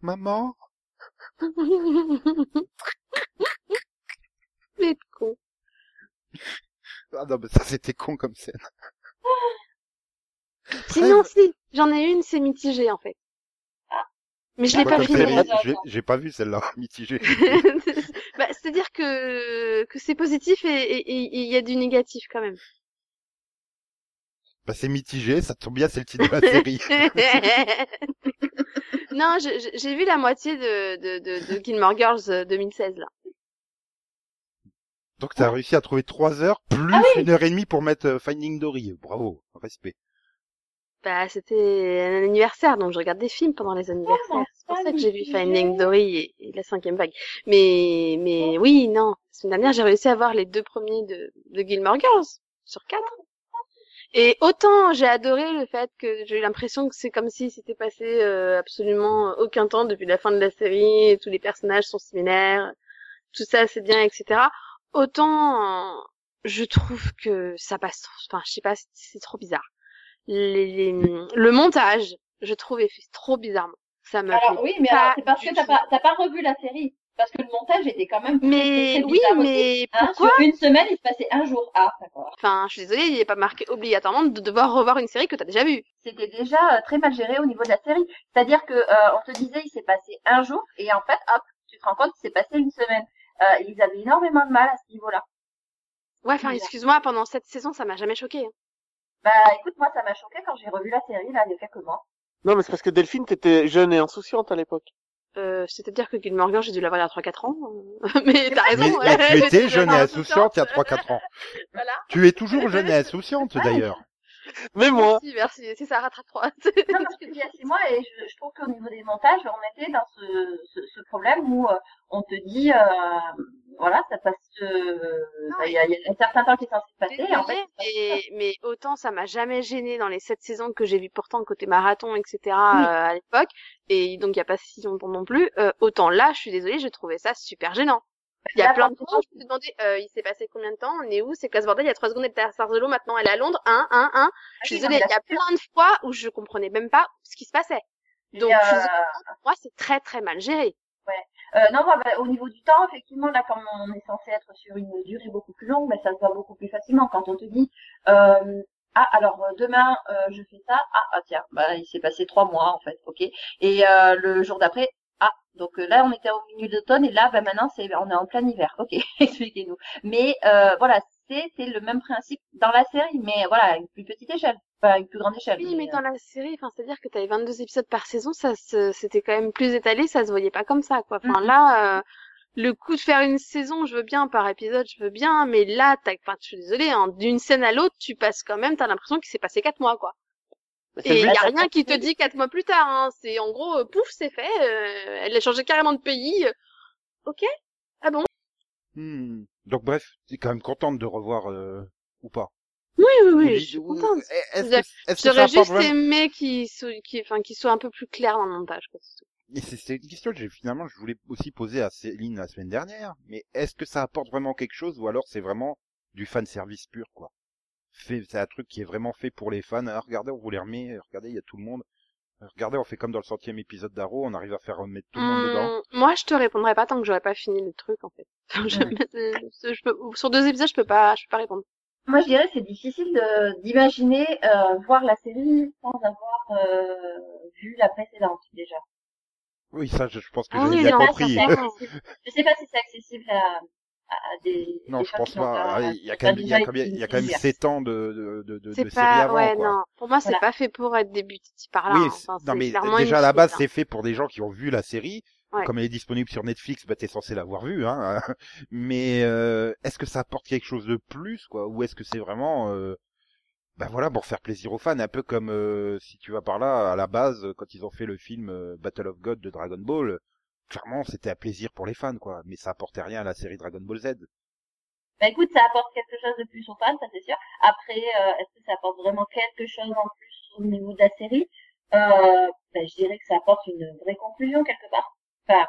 Maman? Les cons. Ah non mais ça c'était con comme scène. Sinon, si, j'en ai une, c'est mitigé, en fait. Mais je l'ai Moi, pas mais- j'ai- pas vu celle-là, mitigée. bah, c'est-à-dire que, que c'est positif et il y a du négatif quand même. Bah c'est mitigé, ça tombe bien, c'est le titre de la série. non, j'ai vu la moitié de, de, de, de Gilmore Girls euh, 2016, là. Donc t'as réussi à trouver trois heures plus Ah une heure et demie pour mettre euh, Finding Dory. Bravo, respect. Bah, c'était un anniversaire, donc je regarde des films pendant les anniversaires. C'est pour ça que j'ai vu. Finding Dory et, et la cinquième vague. Mais, mais oui, non. La semaine dernière, j'ai réussi à voir les deux premiers de, de Gilmore Girls sur quatre. Et autant j'ai adoré le fait que j'ai eu l'impression que c'est comme si c'était passé euh, absolument aucun temps depuis la fin de la série, tous les personnages sont similaires, tout ça c'est bien, etc. Autant je trouve que ça passe, trop- enfin je sais pas, c'est- trop bizarre. Les, les- le montage, je trouve, est fait trop bizarrement. Ça me Alors oui, mais c'est parce que t'as pas, t'as pas revu la série. Parce que le montage était quand même Mais oui, mais Hein, pourquoi sur une semaine, il se passait un jour. Ah, d'accord. Enfin, je suis désolée, il n'est pas marqué obligatoirement de devoir revoir une série que t'as déjà vue. C'était déjà euh, très mal géré au niveau de la série. C'est-à-dire que euh, on te disait il s'est passé un jour et en fait, hop, tu te rends compte qu'il s'est passé une semaine. Euh, ils avaient énormément de mal à ce niveau-là. Ouais, enfin, excuse-moi, pendant cette saison, ça m'a jamais choqué. hein. Bah écoute, moi ça m'a choqué quand j'ai revu la série là il y a quelques mois. Non, mais c'est parce que Delphine, t'étais jeune et insouciante à l'époque. Euh, C'est-à-dire que Gilmore Girls, j'ai dû l'avoir il y a 3-4 ans. euh, mais t'as raison. Mais, ouais, mais tu étais jeune et insouciante il y a insouciante. 3-4 ans. Voilà. Tu es toujours jeune et insouciante d'ailleurs. Mais moi, Merci, merci. Si ça rattrape 3. Non, parce que il y a six mois et je, je trouve qu'au niveau des montages, on était dans ce, ce, ce problème où euh, on te dit, euh, voilà, ça passe, euh, il y, a, il y a un certain temps qui est censé se passer. et en fait, mais, mais autant ça m'a jamais gêné dans les sept saisons que j'ai vu pourtant côté marathon, etc. euh, à l'époque, et donc il y a pas si longtemps non plus. euh, autant là, je suis désolée, j'ai trouvé ça super gênant. Il y a plein de où je me suis demandé, euh, il s'est passé combien de temps On est où C'est classe bordel, il y a trois secondes, elle était à Sarzolo, maintenant elle est à Londres, un, un, un. Je suis oui, non, désolée, il y a plein de fois où je comprenais même pas ce qui se passait. Donc, euh, physiquement, pour moi, c'est très très mal géré. Euh, non, bah, bah, au niveau du temps, effectivement, là, comme on est censé être sur une durée beaucoup plus longue, bah, ça se voit beaucoup plus facilement quand on te dit, euh, ah, alors euh, demain, euh, je fais ça. Ah, ah, tiens, bah, il s'est passé trois mois en fait, ok. Et euh, le jour d'après, ah, donc euh, là, on était au milieu d'automne et là, bah, maintenant, c'est, on est en plein hiver. Ok, expliquez-nous. Mais euh, voilà, c'est, c'est le même principe dans la série, mais voilà, à une plus petite échelle, pas à une plus grande échelle. Oui, mais mais, dans la série, enfin, c'est-à-dire que t'avais 22 épisodes par saison, ça se- c'était quand même plus étalé, ça se voyait pas comme ça, quoi. Enfin, Mhm. là, euh, le coup de faire une saison, je veux bien, par épisode, je veux bien, mais là, t'as, enfin, je suis désolée, hein, d'une scène à l'autre, tu passes quand même, t'as l'impression qu'il s'est passé quatre mois, quoi. C'est Et il but. y a rien qui te dit quatre mois plus tard, hein. C'est, en gros, euh, pouf, c'est fait, euh, elle a changé carrément de pays. euh, Ok? Ah bon? Hmm. Donc bref, t'es quand même contente de revoir euh, ou pas Oui, oui, Ou oui, je suis contente. Est-ce Je veux que, est-ce que ça J'aurais juste aimé qu'il soit, enfin, soit un peu plus clair dans le montage, quoi. Et c'est une question que j'ai finalement je voulais aussi poser à Céline la semaine dernière. Mais est-ce que ça apporte vraiment quelque chose ou alors c'est vraiment du fan service pur quoi? Fait, c'est un truc qui est vraiment fait pour les fans. Ah, regardez, on vous les remet. Regardez, il y a tout le monde. Regardez, on fait comme dans le centième épisode d'Arrow, on arrive à faire remettre tout le monde dedans. Hum, moi, je te répondrai pas tant que j'aurais pas fini le truc, en fait. Je- je- je peux- sur deux épisodes, je peux pas, je peux pas répondre. Moi, je dirais que c'est difficile de- d'imaginer euh, voir la série sans avoir euh, vu la précédente déjà. Oui, ça, je, je pense que Ah j'ai oui, bien compris. C'est accessible. Je sais pas si c'est accessible à, à des. Non, des je pense pas. Il y a quand même, il y a quand même, il y a quand même utilisé. 7 ans de, de, de, de, C'est de série pas, avant, ouais, quoi. non. Pour moi, c'est Voilà. pas fait pour être débuté par là. Oui, hein. Enfin, non mais déjà à la base c'est fait pour des gens qui ont vu la série. Ouais. Comme elle est disponible sur Netflix, bah t'es censé l'avoir vue, hein. Mais euh, est-ce que ça apporte quelque chose de plus, quoi, ou est-ce que c'est vraiment, euh, bah voilà, pour faire plaisir aux fans, un peu comme euh, si tu vas par là, à la base, quand ils ont fait le film euh, Battle of God de Dragon Ball, clairement c'était un plaisir pour les fans, quoi. Mais ça apportait rien à la série Dragon Ball Z. Bah écoute, ça apporte quelque chose de plus aux fans, ça c'est sûr. Après, euh, est-ce que ça apporte vraiment quelque chose en plus au niveau de la série? Euh, bah, Je dirais que ça apporte une vraie conclusion quelque part. Enfin,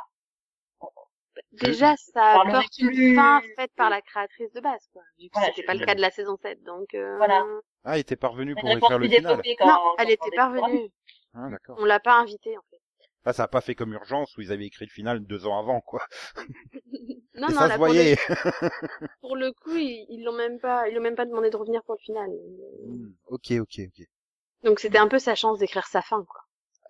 Déjà, ça apporte une plus- fin faite par la créatrice de base, quoi. Vu que Voilà, c'était pas le cas de la saison 7, donc, euh... Voilà. Ah, il était parvenu une pour écrire le final. quand Non, quand elle était pas découvre. venue. Ah, d'accord. On l'a pas invitée, en fait. Là, ça a pas fait comme urgence où ils avaient écrit le final deux ans avant, quoi. Non, Et non, ça là, se pour le, voyait. pour le coup, ils ils l'ont même pas, ils l'ont même pas demandé de revenir pour le final. Hmm, ok, ok, ok. Donc c'était un peu sa chance d'écrire sa fin, quoi.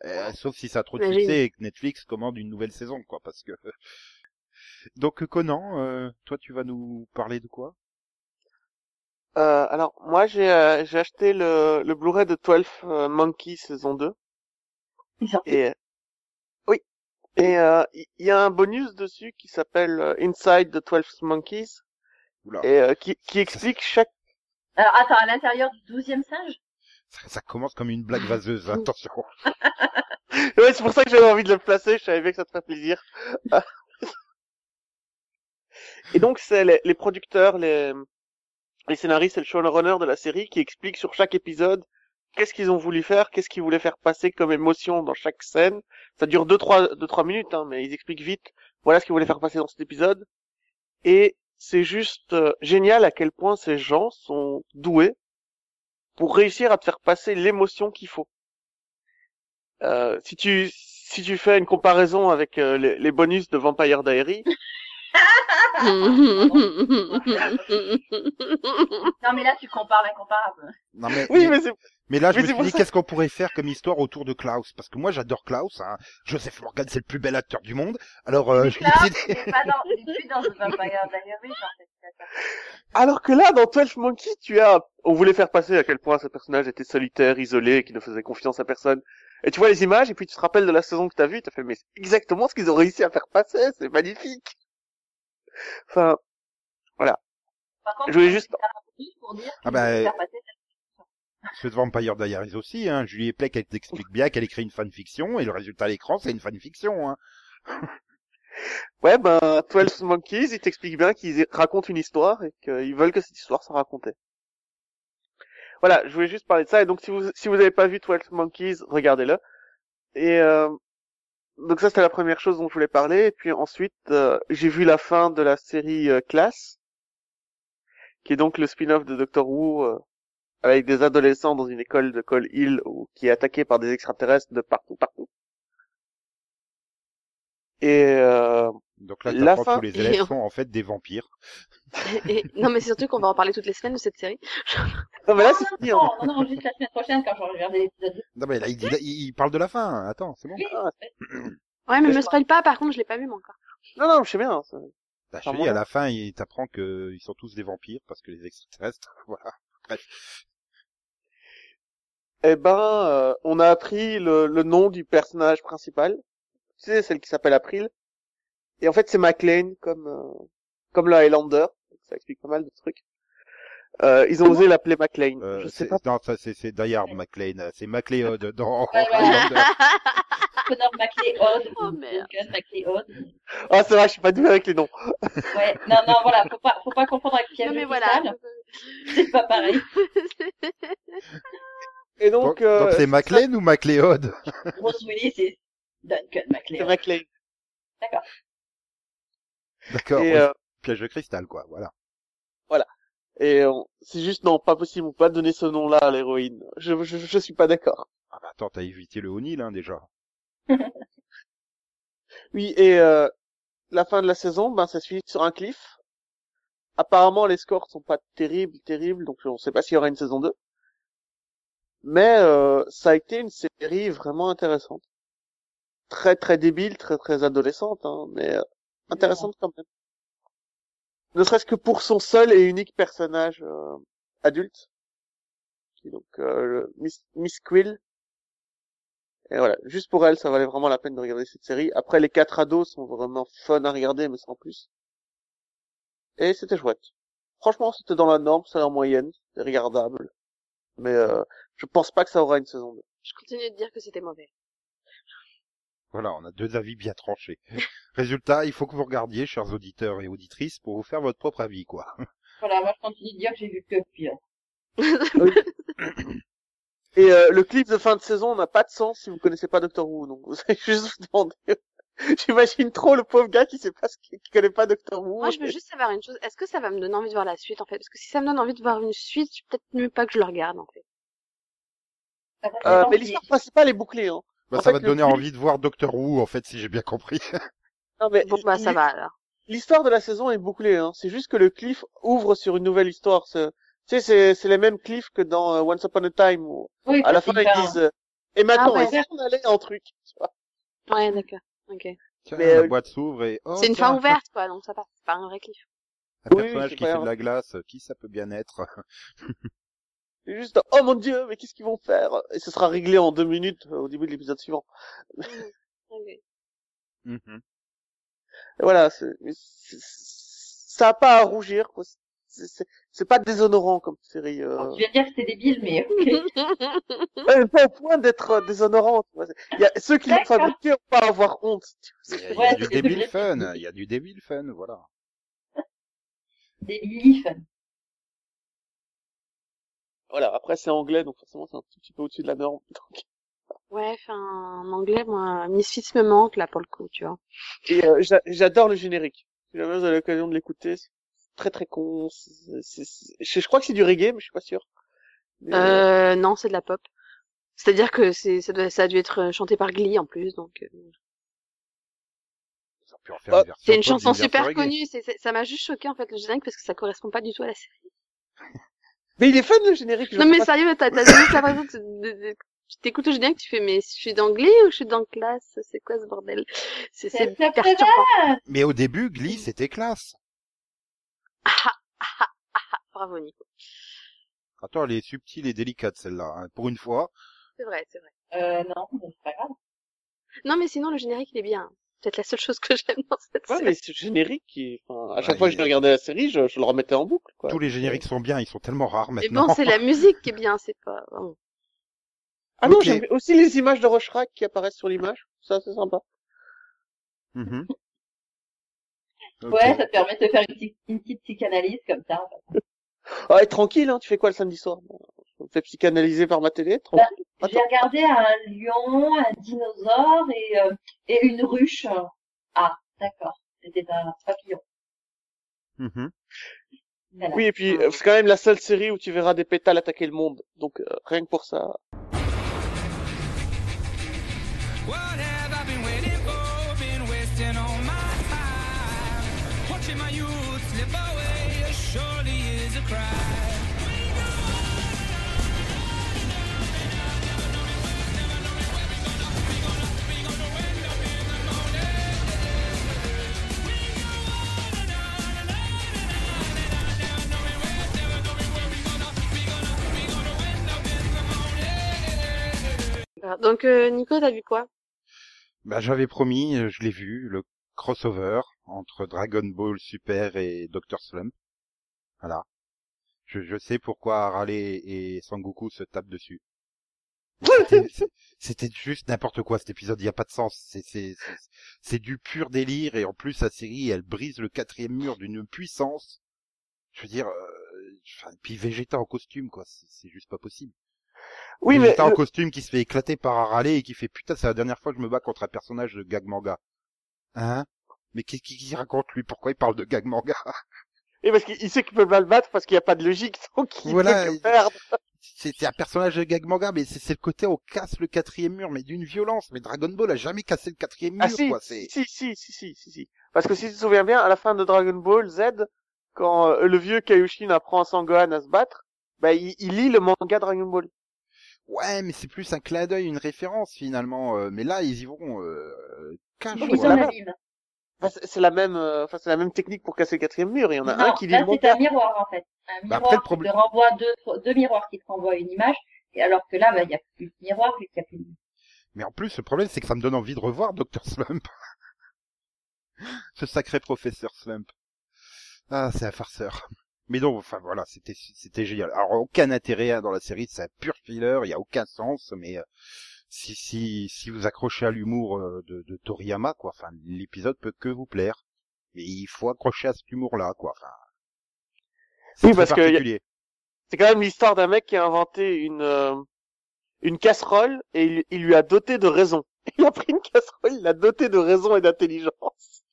Euh, sauf si ça a trop de succès et que Netflix commande une nouvelle saison, quoi, parce que. Donc Conan, euh, toi tu vas nous parler de quoi? Euh, alors, moi, j'ai euh, j'ai acheté le, le Blu-ray de 12 euh, Monkeys saison 2. Ils sortent. Et. Et euh, il y, a un bonus dessus qui s'appelle euh, Inside the 12 Monkeys Oula, et euh, qui, qui explique chaque... Alors attends, à l'intérieur du douzième singe? Ça, ça commence comme une blague vaseuse, attention. Ouais, c'est pour ça que j'avais envie de le placer, je savais bien que ça te ferait plaisir. et donc, c'est les, les producteurs, les, les scénaristes et le showrunner de la série qui expliquent sur chaque épisode qu'est-ce qu'ils ont voulu faire, qu'est-ce qu'ils voulaient faire passer comme émotion dans chaque scène. Ça dure deux trois deux trois minutes, hein, mais ils expliquent vite. Voilà ce qu'ils voulaient faire passer dans cet épisode. Et c'est juste euh, génial à quel point ces gens sont doués pour réussir à te faire passer l'émotion qu'il faut. Euh, si tu si tu fais une comparaison avec euh, les, les bonus de Vampire Diary, Non mais là tu compares l'incomparable. Non mais, oui, mais, mais c'est mais là je mais me suis dit qu'est-ce qu'on pourrait faire comme histoire autour de Klaus, parce que moi j'adore Klaus. Hein. Joseph Morgan c'est le plus bel acteur du monde. Alors euh, Klaus, décidé. pas dans, plus dans The Vampire Diaries en fait. c'est ça. Alors que là, dans 12 Monkeys, tu as, on voulait faire passer à quel point ce personnage était solitaire, isolé, qui ne faisait confiance à personne. Et tu vois les images, et puis tu te rappelles de la saison que t'as vue, t'as fait, mais c'est exactement ce qu'ils ont réussi à faire passer, c'est magnifique. Enfin, Par contre, Je voulais juste- va plus pour dire Ah bah, veulent faire passer Ce Vampire Diaries aussi, hein. Julie Plec elle t'explique bien qu'elle écrit une fanfiction et le résultat à l'écran c'est une fanfiction. Hein. ouais, ben, 12 Monkeys, ils t'expliquent bien qu'ils racontent une histoire et qu'ils veulent que cette histoire soit racontée. Voilà, je voulais juste parler de ça, et donc si vous, si vous avez pas vu 12 Monkeys, regardez-le. Et, euh, donc ça c'était la première chose dont je voulais parler. Et puis ensuite, euh, j'ai vu la fin de la série euh, Class, qui est donc le spin-off de Doctor Who, euh, avec des adolescents dans une école de Cole Hill qui est attaquée par des extraterrestres de partout, partout. Et euh, Donc là, La fin- tous les élèves sont en fait des vampires. Et- non, mais c'est surtout qu'on va en parler toutes les semaines de cette série. non mais là c'est fini. hein. non, non, non, juste la semaine prochaine quand j'aurai regardé l'épisode 2. Non mais là, il, dit, là, il il parle de la fin. Attends, c'est bon. Oui, Ah, Ouais, mais Mais me je- spoil pas, par contre, je l'ai pas vu, moi, encore. Non non, je sais bien. hein, ça- Bah, je dis, à la fin, il t'apprend que ils sont tous des vampires parce que les extraterrestres, voilà. Eh ben, euh, on a appris le, le nom du personnage principal. Tu sais, celle qui s'appelle April. Et en fait, c'est McLean, comme euh, comme le Highlander. Ça explique pas mal de trucs. Euh, ils ont osé l'appeler McLean. Euh, je sais c'est- pas. Non, ça c'est c'est Die Hard McLean, c'est McLeod dans. Connor McLeod Oh, merde. McLeod. Ah, c'est vrai, je suis pas doué avec les noms. Ouais, non, non, voilà, faut pas, faut pas confondre avec Pierre non, mais voilà. C'est pas pareil. Et Donc, donc, euh, c'est McLean ou McLeod? Bruce Willis, c'est Duncan c'est McLeod. McLean. D'accord. Et, oui. euh, Piège de cristal, quoi. Voilà. et on- c'est juste non, pas possible. On peut pas donner ce nom-là à l'héroïne. Je, je, je suis pas d'accord. Ah bah attends, t'as évité le O'Neill, hein, déjà. Oui, et euh, la fin de la saison, ben ça se finit sur un cliff. Apparemment, les scores sont pas terribles, terribles, donc on sait pas s'il y aura une saison 2. Mais euh, ça a été une série vraiment intéressante. Très très débile, très très adolescente, hein, mais euh, intéressante quand même. Ne serait-ce que pour son seul et unique personnage euh, adulte, qui est donc euh, le Miss, Miss Quill. Et voilà, juste pour elle, ça valait vraiment la peine de regarder cette série. Après, les quatre ados sont vraiment fun à regarder, mais sans plus. Et c'était chouette. Franchement, c'était dans la norme, c'est en moyenne, c'est regardable. Mais euh, je pense pas que ça aura une saison 2. Je continue de dire que c'était mauvais. Voilà, on a deux avis bien tranchés. Résultat, il faut que vous regardiez, chers auditeurs et auditrices, pour vous faire votre propre avis, quoi. Voilà, moi je continue de dire que j'ai vu que pire. Et euh, le clip de fin de saison n'a pas de sens si vous connaissez pas Doctor Who, donc vous allez juste vous demander. J'imagine trop le pauvre gars qui sait pas ce qui, qui connaît pas Doctor Who. Moi, je veux juste savoir une chose. Est-ce que ça va me donner envie de voir la suite, en fait? Parce que si ça me donne envie de voir une suite, c'est peut-être mieux pas que je le regarde, en fait. Euh, mais l'histoire principale est bouclée, hein. Bah, En ça fait, va te donner envie de voir Doctor Who, en fait, si j'ai bien compris. Non, mais Bon, bah, ça va, alors. L'histoire de la saison est bouclée, hein. C'est juste que le cliff ouvre sur une nouvelle histoire. Tu sais, c'est, c'est les mêmes cliffs que dans euh, Once Upon a Time où, Oui, à la fin, ils disent, euh, et maintenant, Ah ouais. est-ce qu'on allait en truc? tu vois Ouais, d'accord. Ok. Tiens, Mais, la euh, boîte s'ouvre et... oh, c'est une tiens, fin ouverte, quoi, donc ça passe. C'est pas un vrai cliff. Un Oui, personnage qui fait de la glace, qui ça peut bien être? Juste, oh mon dieu, mais qu'est-ce qu'ils vont faire? Et ce sera réglé en deux minutes euh, au début de l'épisode suivant. Mm. Ok. Mhm. Et voilà, c'est, ça a pas à rougir, quoi. C'est, c'est, c'est pas déshonorant comme série. Euh... Alors, Tu viens de dire que c'était débile, mais ok. Pas au point d'être euh, déshonorant. Il y a ceux qui l'ont fabriqué ont pas à avoir honte. Il y a, y du débile fun, il y a du débile fun, voilà. Débile fun. Voilà, après c'est anglais, donc forcément c'est un tout petit peu au-dessus de la norme. Donc... Ouais, enfin, en anglais, moi, Misfits me manque, là, pour le coup, tu vois. Et euh, j'a- j'adore le générique. Si jamais vous avez l'occasion de l'écouter, c'est très très con. Je, je crois que c'est du reggae, mais je suis pas sûr. Mais, euh, Euh, non, c'est de la pop. C'est-à-dire que c'est, ça, doit- ça a dû être chanté par Glee, en plus, donc... euh, version C'est une chanson super connue, ça m'a juste choqué, en fait, le générique, parce que ça correspond pas du tout à la série. mais il est fun le générique. je Non mais pas. sérieux, t'as, t'as juste l'impression de, de, de- tu t'écoutes le générique, tu fais mais je suis d'anglais ou je suis dans classe? C'est quoi ce bordel? C'est, perturbant. Mais au début, Glee, c'était classe. Bravo Nico. Attends, elle est subtile et délicate, celle-là. hein. Pour une fois, C'est vrai, c'est vrai. Euh, non, mais c'est pas grave. Non mais sinon le générique il est bien. C'est peut-être la seule chose que j'aime dans cette Ouais, série. mais ce générique, qui... enfin, à chaque Ouais, fois que je regardais la série, je, je le remettais en boucle. Quoi. tous les génériques sont bien, ils sont tellement rares Mais maintenant. bon, c'est la musique qui est bien, c'est pas... bon. Ah non, j'aime aussi les images de Rocherac qui apparaissent sur l'image. Ça, c'est sympa. Ok. Ouais, ça te permet de te faire une petite, une petite psychanalyse comme ça. Ah, et tranquille, hein, tu fais quoi le samedi soir? Bon, fait psychanalyser par ma télé, tranquille. J'ai regardé un lion, un dinosaure et, euh, et une ruche. Ah, d'accord. C'était un papillon. Mhm. Voilà. Oui, et puis euh, c'est quand même la seule série où tu verras des pétales attaquer le monde. Donc euh, rien que pour ça. Donc euh, Nico, t'as vu quoi? Bah, j'avais promis, euh, je l'ai vu, le crossover entre Dragon Ball Super et Dr. Slump. Voilà. Je, je sais pourquoi Harale et Sangoku se tapent dessus. C'était- juste n'importe quoi cet épisode, il n'y a pas de sens. C'est c'est c'est- c'est du pur délire et en plus la série elle brise le quatrième mur d'une puissance. Je veux dire, euh, enfin, puis Vegeta en costume quoi, c'est juste pas possible. Oui, mais en le- costume qui se fait éclater par Harale et qui fait putain c'est la dernière fois que je me bats contre un personnage de gag manga. Hein? Mais qu'est-ce qu'il raconte lui? Pourquoi il parle de gag manga? Et parce qu'il il sait qu'il peut pas le battre parce qu'il n'y a pas de logique, donc il Voilà, peut que perdre. C'est un personnage de gag manga, mais c'est le côté on casse le quatrième mur, mais d'une violence. Mais Dragon Ball a jamais cassé le quatrième mur, Ah si, quoi. si, C'est si, si, si, si, si, si. Parce que si tu te souviens bien, à la fin de Dragon Ball Z, quand euh, le vieux Kaioshin apprend à Sangohan à se battre, bah il, il lit le manga Dragon Ball. Ouais, mais c'est plus un clin d'œil, une référence finalement. euh, mais là, ils y vont euh, cash. Ils sont. Enfin, c'est la même, euh, enfin c'est la même technique pour casser le quatrième mur. Il y en a Non, un qui là, c'est un miroir, en fait. Un Bah, miroir après, le qui problème- te renvoie deux, deux miroirs qui te renvoient une image. Et alors que là, bah, il y a plus de miroir, vu qu'il y a plus de... Mais en plus, le problème, c'est que ça me donne envie de revoir Dr. Slump. Ce sacré professeur Slump. Ah, c'est un farceur. Mais donc, enfin voilà, c'était c'était génial. Alors aucun intérêt hein, dans la série, c'est un pur filler, il y a aucun sens. Mais euh, si si si vous accrochez à l'humour euh, de, de Toriyama, quoi, enfin l'épisode peut que vous plaire. Mais il faut accrocher à cet humour-là, quoi. Enfin, Oui, parce que. C'est quand même l'histoire d'un mec qui a inventé une euh, une casserole et il, il lui a doté de raison. Il a pris une casserole, il l'a doté de raison et d'intelligence.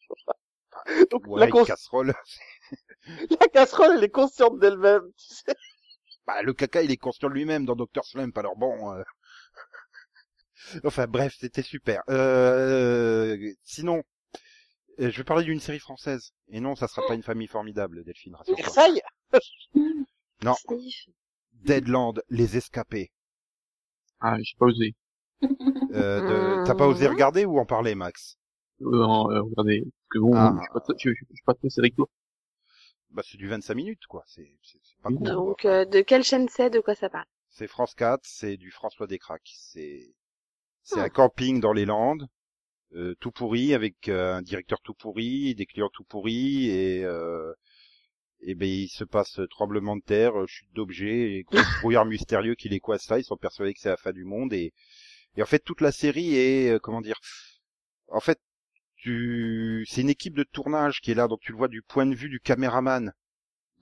Donc Ouais, la, une casserole. la casserole, elle est consciente d'elle-même. Tu sais. Bah, le caca, il est conscient de lui-même dans Dr. Slump, alors bon... euh. Enfin, bref, c'était super. Euh... Sinon, euh, je vais parler d'une série française. Et non, ça sera pas une famille formidable, Delphine, rassure-toi. Versailles. Non. Deadland, Les Escapés. Ah, j'ai pas osé. Euh, de- T'as pas osé regarder ou en parler, Max? Euh, non, euh, regardez. Parce que bon, Ah. je suis pas, très- je, je, je suis pas très série. Bah, c'est du 25 minutes, quoi. C'est c'est- c'est pas court, quoi. Donc euh, de quelle chaîne c'est De quoi ça parle? C'est France 4, c'est du François Descraques. C'est c'est Ah. un camping dans les Landes, euh, tout pourri avec euh, un directeur tout pourri, des clients tout pourris et euh, et ben il se passe tremblement de terre, euh, chute d'objets, et gros brouillard mystérieux qui les coince là. Ils sont persuadés que c'est la fin du monde et et en fait toute la série est comment dire en fait tu c'est une équipe de tournage qui est là donc tu le vois du point de vue du caméraman.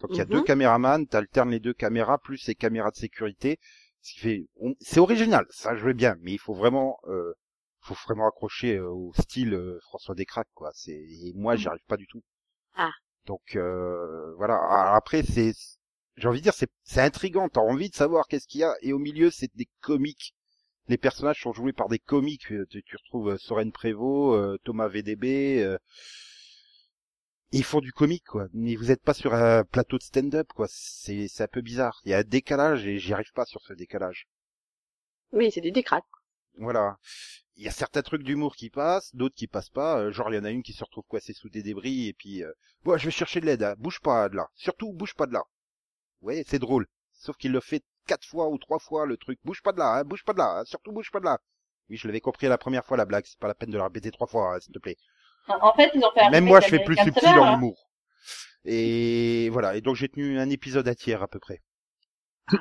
Donc il y a Mhm. deux caméramans t'alternes les deux caméras plus les caméras de sécurité ce qui fait c'est original ça je veux bien mais il faut vraiment euh, faut vraiment accrocher euh, au style euh, François Descraques quoi. C'est et moi j'y arrive pas du tout. Ah. donc euh, voilà. Alors après c'est j'ai envie de dire c'est c'est intrigant. T'as envie de savoir qu'est-ce qu'il y a et au milieu c'est des comiques les personnages sont joués par des comiques Euh, tu, tu retrouves euh, Soren Prévost euh, Thomas VDB euh, ils font du comique quoi. Mais vous êtes pas sur un plateau de stand-up quoi. C'est c'est un peu bizarre. Il y a un décalage et j'y arrive pas sur ce décalage. Oui, c'est du décraque. voilà. Il y a certains trucs d'humour qui passent d'autres qui passent pas genre il y en a une qui se retrouve coincée sous des débris et puis euh, bon je vais chercher de l'aide hein. bouge pas de là. Surtout bouge pas de là ouais c'est drôle. Sauf qu'il le fait quatre fois ou trois fois le truc. Bouge pas de là hein, bouge pas de là hein, surtout bouge pas de là. Oui je l'avais compris la première fois la blague. C'est pas la peine de la répéter trois fois hein, s'il te plaît. En fait, ils ont fait un même moi je fais plus subtil en hein. humour. Et voilà. Et donc j'ai tenu un épisode à tiers à peu près. Ah.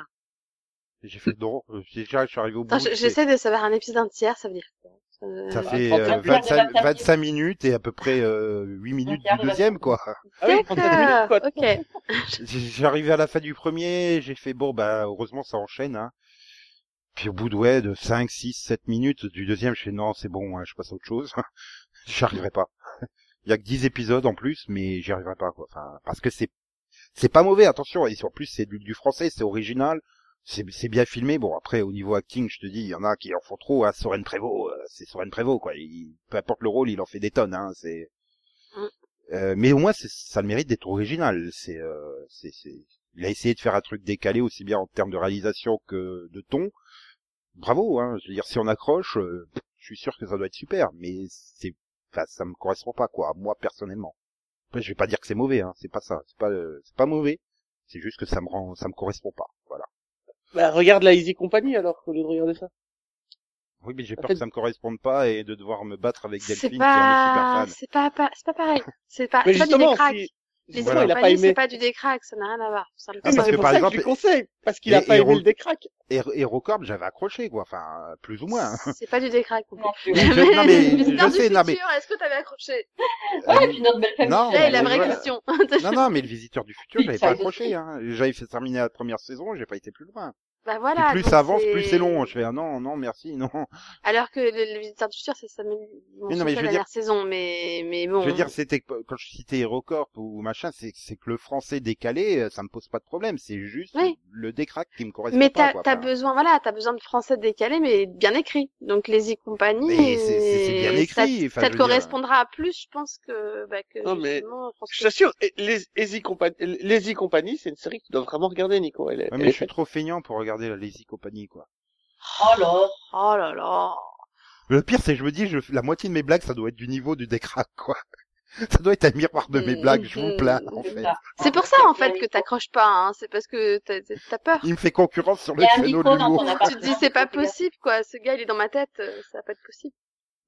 J'ai fait non euh, déjà je suis arrivé au bout j'essaie de savoir un épisode entier, ça veut dire quoi? Ça fait 35 euh, minutes. 25, 25 minutes et à peu près euh, 8 minutes du deuxième, quoi. Ah oui, 37 minutes, quoi. Ok. Arrivé à la fin du premier, j'ai fait bon bah heureusement ça enchaîne hein. Puis au bout de ouais de 5 6 7 minutes du deuxième, je fais non, c'est bon, hein, je passe à autre chose. J'y arriverai pas. Il y a que 10 épisodes en plus mais j'y arriverai pas quoi. Enfin parce que c'est c'est pas mauvais, attention et en plus c'est du, du français, c'est original. C'est bien filmé. Bon après au niveau acting, je te dis, il y en a qui en font trop. Hein. Soren Prévost, euh, c'est Soren Prévost quoi. Il, peu importe le rôle, il en fait des tonnes. Hein. C'est Mm. euh, mais au moins ça le mérite d'être original. C'est euh, c'est c'est il a essayé de faire un truc décalé aussi bien en termes de réalisation que de ton. Bravo, hein. Je veux dire, si on accroche, euh, je suis sûr que ça doit être super, mais c'est, enfin, ça me correspond pas, quoi, moi personnellement. Après, je vais pas dire que c'est mauvais, hein. C'est pas ça. C'est pas, euh, c'est pas mauvais. C'est juste que ça me rend, ça me correspond pas. Bah, regarde la Easy Company, alors, au lieu de regarder ça. Oui, mais j'ai peur fait- que ça me corresponde pas et de devoir me battre avec Delphine qui en est super pas, fan. c'est pas, pas- c'est pas pareil. C'est pas, Mais c'est pas du justement, décrack. si, Les justement, Voilà. il a pas aimé. c'est pas du décrack, ça n'a rien à voir. Ça le Ah, parce c'est que par exemple, lui conseille, parce qu'il a pas aimé le décrack. Et, et Rocorb, j'avais accroché, quoi. Enfin, plus ou moins. C'est pas du décrack. non plus. Non plus. Mais je- non, mais Visiteur je sais, du non, mais- futur, est-ce que t'avais accroché Ouais, et puis notre belle famille. Non, Là, la vraie question. Non, non, mais le visiteur du futur, j'avais pas accroché, hein. J'avais fait terminer la première saison, j'ai pas été plus loin. Bah voilà. plus ça avance, plus c'est long. Je fais, ah non, non, merci, non. Alors que le, le visiteur du futur, c'est ça me Mais non, mais je veux la dire- saison, mais, mais bon. Je veux dire, c'était quand je citais HeroCorp ou machin, c'est c'est que le français décalé, euh, ça me pose pas de problème. C'est juste Oui. le décrac qui me correspond Mais pas. t'as quoi. t'as besoin, voilà, t'as besoin de français décalé, mais bien écrit. Donc les e-compagnies, Mais c'est- bien ça, écrit, enfin, ça je te correspondra plus, je pense que, bah, que Non, mais. Je t'assure, et les Easy Company, les Company, c'est une série que tu dois vraiment regarder, Nico. Elle est, ouais, elle mais je suis trop feignant pour regarder la Lazy Company, quoi. Oh là. Oh là là. Le pire, c'est que je me dis, je, la moitié de mes blagues, ça doit être du niveau du décrac, quoi. Ça doit être un miroir de mes Mm, blagues, je vous mm, plains, en C'est fait. C'est pour ça, en fait, que t'accroches pas, hein. C'est parce que t'as peur. Il me fait concurrence sur le créneau de l'humour. Tu te dis, c'est pas possible, quoi. Ce gars, il est dans ma tête, euh, ça va pas être possible.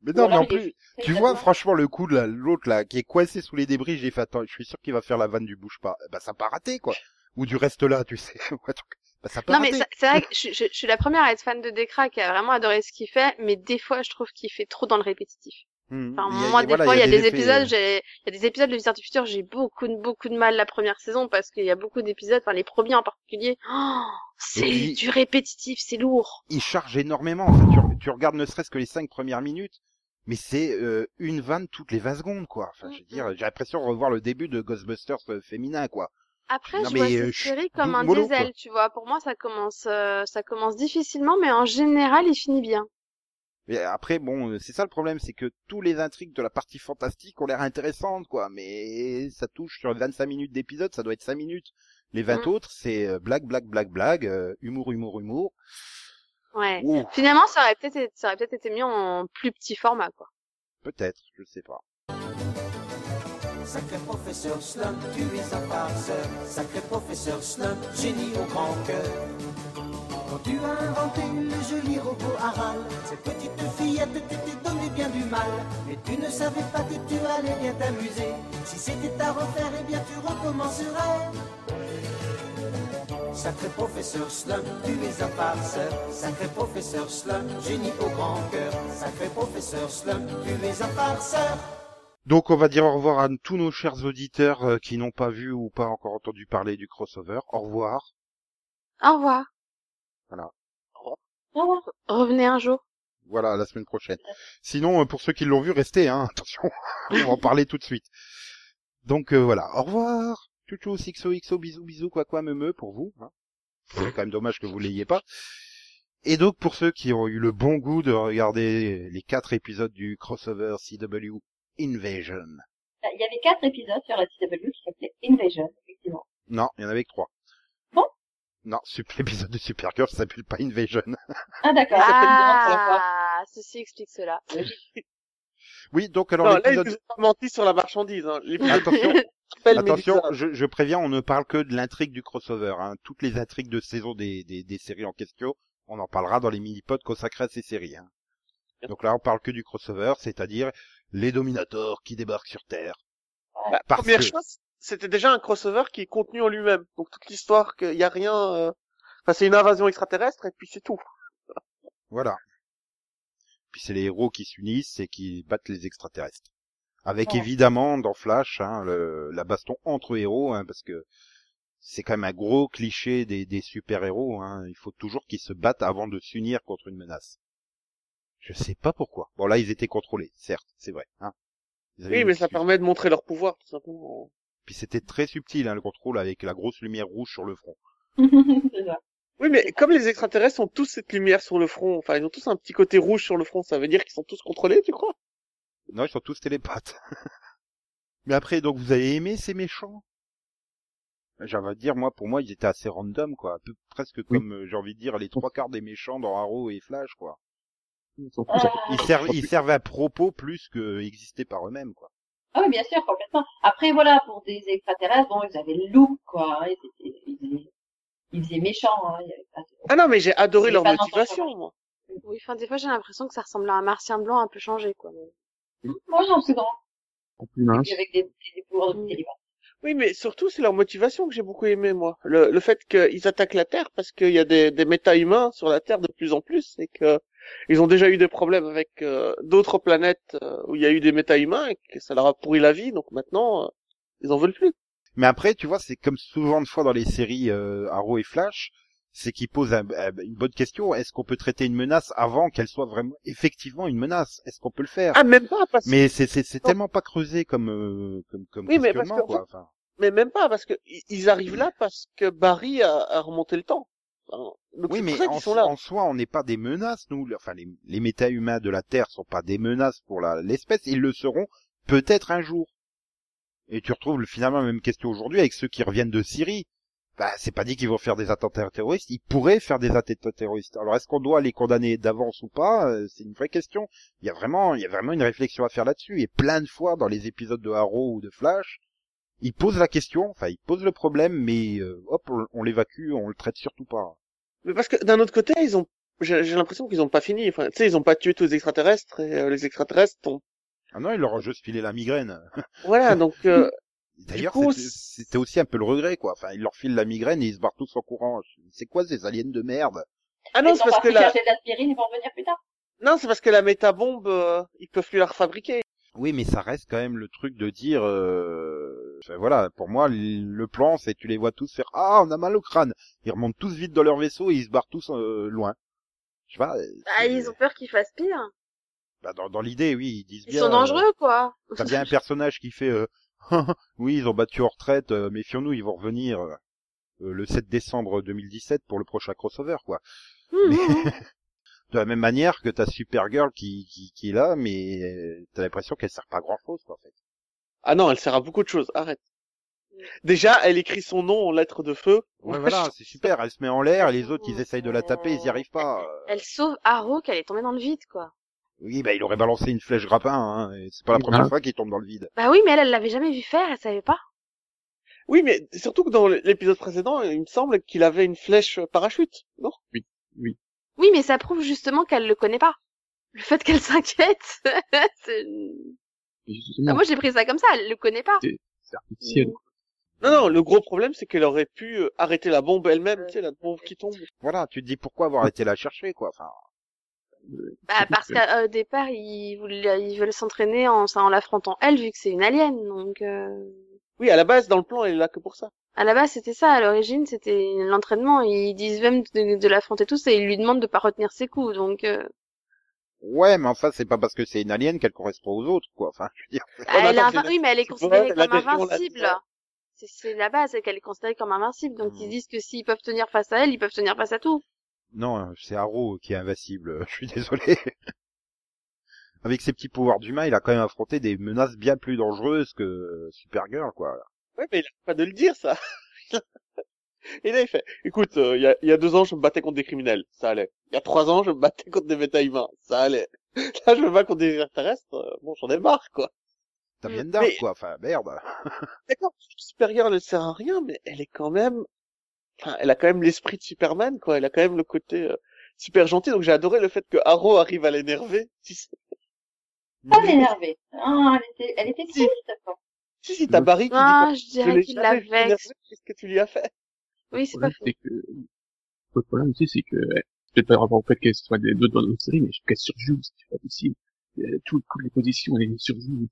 Mais non, mais en plus, tu vois, franchement, le coup de la- l'autre, là, qui est coincé sous les débris, j'ai fait, attends, je suis sûr qu'il va faire la vanne du bouge pas. Bah, ça a pas raté, quoi. Ou du reste là, tu sais. Bah, ça a Non, mais ça- c'est vrai que je, je- je suis la première à être fan de Décrac, à vraiment adorer ce qu'il fait, mais des fois, je trouve qu'il fait trop dans le répétitif. Enfin, Il y a- moi, a- des voilà, fois, il y a des, épisodes, euh, j'ai, il y a des épisodes de Visiteur du Futur, j'ai beaucoup, beaucoup de mal la première saison parce qu'il y a beaucoup d'épisodes, enfin, les premiers en particulier. Oh, c'est puis- du répétitif, c'est lourd. il charge énormément. Enfin, tu, tu regardes ne serait-ce que les cinq premières minutes, mais c'est euh, une vanne toutes les 20 secondes, quoi. Enfin, je veux dire, j'ai l'impression de revoir le début de Ghostbusters euh, féminin, quoi. Après, Non, je vois euh, cette je- série comme un mollo, diesel, quoi. tu vois. Pour moi, ça commence, euh, ça commence difficilement, mais en général, il finit bien. Mais après, bon, euh, c'est ça le problème, c'est que tous les intrigues de la partie fantastique ont l'air intéressantes, quoi. Mais ça touche sur 25 minutes d'épisode, ça doit être 5 minutes. Les 20 Mm. autres, c'est euh, blague, blague, blague, blague, euh, humour, humour, humour. Ouais. Ouh, Finalement, ça aurait peut-être, été- ça aurait peut-être été mieux en plus petit format, quoi. peut-être, je sais pas. Sacré professeur Slump, tu es un farceur. Sacré professeur Slump, génie au grand cœur. Quand tu as inventé le joli robot Aral, cette petite fillette t'était donné bien du mal. Mais tu ne savais pas que tu allais bien t'amuser. Si c'était à refaire, eh bien tu recommencerais. Sacré professeur Slump, tu es un farceur. Sacré professeur Slump, génie au grand cœur. Sacré professeur Slump, tu es un farceur. Donc on va dire au revoir à tous nos chers auditeurs euh, qui n'ont pas vu ou pas encore entendu parler du crossover. Au revoir. Au revoir. Au revoir. Revenez un jour. Voilà, la semaine prochaine. Sinon, euh, pour ceux qui l'ont vu, restez, hein, attention. on va en parler tout de suite. Donc euh, voilà, au revoir. Chouchou, XOXO, bisous, bisous, quoi quoi, me me, pour vous. Hein. C'est quand même dommage que vous l'ayez pas. Et donc pour ceux qui ont eu le bon goût de regarder les quatre épisodes du crossover CW Invasion. Il y avait quatre épisodes sur la CW qui s'appelait Invasion, effectivement. Non, il y en avait que trois. Bon Non, l'épisode de Supergirl s'appelle pas Invasion. Ah d'accord. Ah, ceci explique cela. Oui, donc alors là, l'épisode... pas menti sur la marchandise, hein. Attention, Attention, je préviens, on ne parle que de l'intrigue du crossover. Hein. Toutes les intrigues de saison des, des, des séries en question, on en parlera dans les mini-pods consacrés à ces séries. Hein. Donc là, on parle que du crossover, c'est-à-dire les Dominators qui débarquent sur Terre. Bah, parce première que- chose, c'était déjà un crossover qui est contenu en lui-même. Donc toute l'histoire qu'il y a rien, euh, enfin c'est une invasion extraterrestre et puis c'est tout. Voilà. Puis c'est les héros qui s'unissent et qui battent les extraterrestres. Avec Ouais. évidemment dans Flash hein, le- la baston entre héros, hein, parce que c'est quand même un gros cliché des, des super-héros. Hein. Il faut toujours qu'ils se battent avant de s'unir contre une menace. Je sais pas pourquoi. Bon là ils étaient contrôlés, certes, c'est vrai. Hein. Oui, mais ça permet de montrer leur pouvoir, tout simplement. Puis c'était très subtil hein, le contrôle avec la grosse lumière rouge sur le front. Ça. Oui, mais comme les extraterrestres ont tous cette lumière sur le front, enfin, ils ont tous un petit côté rouge sur le front, ça veut dire qu'ils sont tous contrôlés, tu crois? Non, ils sont tous télépathes. Mais après, donc vous avez aimé ces méchants? J'ai envie de dire, moi, pour moi, ils étaient assez random, quoi. Peu, presque comme, euh, j'ai envie de dire, les trois quarts des méchants dans Arrow et Flash, quoi. Peu Ils servent, ils servent à propos plus que exister par eux-mêmes, quoi. Ah oui, bien sûr, complètement. Après, voilà, pour des extraterrestres, bon, ils avaient le look, quoi. hein, Ils, étaient, ils, faisaient, ils faisaient méchants, hein. Il y avait pas de... Ah non, mais j'ai adoré leur motivation, moi. Oui, enfin, des fois, j'ai l'impression que ça ressemble à un martien blanc un peu changé, quoi. Mais- Moi, j'en suis grand. en plus mince. Avec des, des, des pouvoirs de Mm. télépathe. Oui, mais surtout, c'est leur motivation que j'ai beaucoup aimé, moi. Le, le fait qu'ils attaquent la Terre parce qu'il y a des, des méta-humains sur la Terre de plus en plus et que ils ont déjà eu des problèmes avec euh, d'autres planètes euh, où il y a eu des méta-humains et que ça leur a pourri la vie, donc maintenant, euh, ils en veulent plus. Mais après, tu vois, c'est comme souvent de fois dans les séries euh, Arrow et Flash, c'est qu'ils posent un- un- une bonne question. Est-ce qu'on peut traiter une menace avant qu'elle soit vraiment effectivement une menace? Est-ce qu'on peut le faire? Ah, même pas, parce Mais c'est tellement pas creusé comme euh, comme comme Oui, mais parce que- quoi. Enfin, mais même pas, parce que ils arrivent là parce que Barry a, a remonté le temps. Donc oui, mais en, qu'ils sont là. en soi, on n'est pas des menaces, nous. Enfin, les, les méta-humains de la Terre sont pas des menaces pour l'espèce. Ils le seront peut-être un jour. Et tu retrouves le- finalement la même question aujourd'hui avec ceux qui reviennent de Syrie. Bah, c'est pas dit qu'ils vont faire des attentats terroristes. Ils pourraient faire des attentats terroristes. Alors, est-ce qu'on doit les condamner d'avance ou pas? Euh, C'est une vraie question. Il y a vraiment, il y a vraiment une réflexion à faire là-dessus. Et plein de fois dans les épisodes de Arrow ou de Flash, ils posent la question, enfin, ils posent le problème, mais euh, hop, on, on l'évacue, on le traite surtout pas. Mais parce que d'un autre côté, ils ont, j'ai j'ai l'impression qu'ils ont pas fini. Enfin, tu sais, ils ont pas tué tous les extraterrestres et euh, les extraterrestres ont. Ah non, il leur a juste filé la migraine. Voilà, donc euh, D'ailleurs, c'était aussi un peu le regret, quoi. Enfin, ils leur filent la migraine et ils se barrent tous en courant. C'est quoi ces aliens de merde? Ah Ils non, ont c'est parce que la, ils vont revenir plus tard. non, c'est parce que la métabombe, euh, ils peuvent plus la refabriquer. Oui, mais ça reste quand même le truc de dire... Enfin, voilà, pour moi, le plan, c'est tu les vois tous faire « Ah, on a mal au crâne !» Ils remontent tous vite dans leur vaisseau et ils se barrent tous euh, loin. Je sais pas. Ah, ils ont peur qu'ils fassent pire. bah, dans, dans l'idée, oui, ils disent Ils bien... sont euh, dangereux, quoi. T'as bien un personnage qui fait euh, oui, ils ont battu en retraite, euh, méfions-nous, ils vont revenir le 7 décembre 2017 pour le prochain crossover, quoi. Hum, Mais- de la même manière que t'as Supergirl qui, qui, qui est là, mais t'as l'impression qu'elle sert pas grand chose, quoi, en fait. Ah non, elle sert à beaucoup de choses. Arrête. Déjà, elle écrit son nom en lettres de feu. Ouais, voilà, c'est super, elle se met en l'air, et les autres, ils essayent de la taper, ils y arrivent pas. euh. Elle sauve Arrow qu'elle est tombée dans le vide, quoi. Oui, bah, il aurait balancé une flèche grappin, hein, et c'est pas la Oui, première voilà. fois qu'il tombe dans le vide. Bah oui, mais elle, elle l'avait jamais vu faire, elle savait pas. Oui, mais surtout que dans l'épisode précédent, il me semble qu'il avait une flèche parachute, non? Oui, mais ça prouve justement qu'elle le connaît pas. Le fait qu'elle s'inquiète, c'est... Ah, moi j'ai pris ça comme ça, elle le connaît pas. c'est artificiel. Non, non, le gros problème, c'est qu'elle aurait pu euh, arrêter la bombe elle-même, tu sais, la bombe qui tombe. Voilà, tu te dis pourquoi avoir été la chercher, quoi, enfin. Bah parce qu'au départ ils voulaient, ils veulent s'entraîner en, en l'affrontant elle vu que c'est une alien, donc euh... Oui, à la base, dans le plan, elle est là que pour ça. à la base c'était ça, à l'origine c'était l'entraînement. Ils disent même de, de l'affronter tous et ils lui demandent de pas retenir ses coups, donc euh... Ouais, mais enfin, c'est pas parce que c'est une alien qu'elle correspond aux autres, quoi, enfin, je veux dire. mais elle inva- c'est- oui mais elle est considérée comme invincible. C'est c'est la base, c'est qu'elle est considérée comme invincible, donc Hmm. ils disent que s'ils peuvent tenir face à elle, ils peuvent tenir face à tout. Non, euh, c'est Arrow qui est invincible, je suis désolé. Avec ses petits pouvoirs d'humain, il a quand même affronté des menaces bien plus dangereuses que Supergirl, quoi. Ouais, mais il a pas de le dire, ça. Et là, il fait, écoute, euh, il y, a, il y a deux ans, je me battais contre des criminels, ça allait. Il y a trois ans, je me battais contre des méta-humains, ça allait. Là, je me bats contre des extraterrestres, euh, bon, j'en ai marre, quoi. T'as bien Mais- quoi, enfin, merde. D'accord, Supergirl, elle sert à rien, mais elle est quand même, enfin, elle a quand même l'esprit de Superman, quoi. Elle a quand même le côté euh, super gentil, donc j'ai adoré le fait que Arrow arrive à l'énerver. Si, si, Pas m'énerver. Ah, elle était, elle était triste, quoi. si, si, t'as. Barry qui Ah, dit, je je dirais qu'il la vexe. qu'est-ce que tu lui as fait? Oui, c'est pas faux. c'est que, le problème aussi, c'est que, peut-être par rapport au fait qu'elle soit des- d'autres dans d'autres séries, mais qu'elle surjoue, c'est pas possible. Euh, tout- toutes les positions, elle surjoue.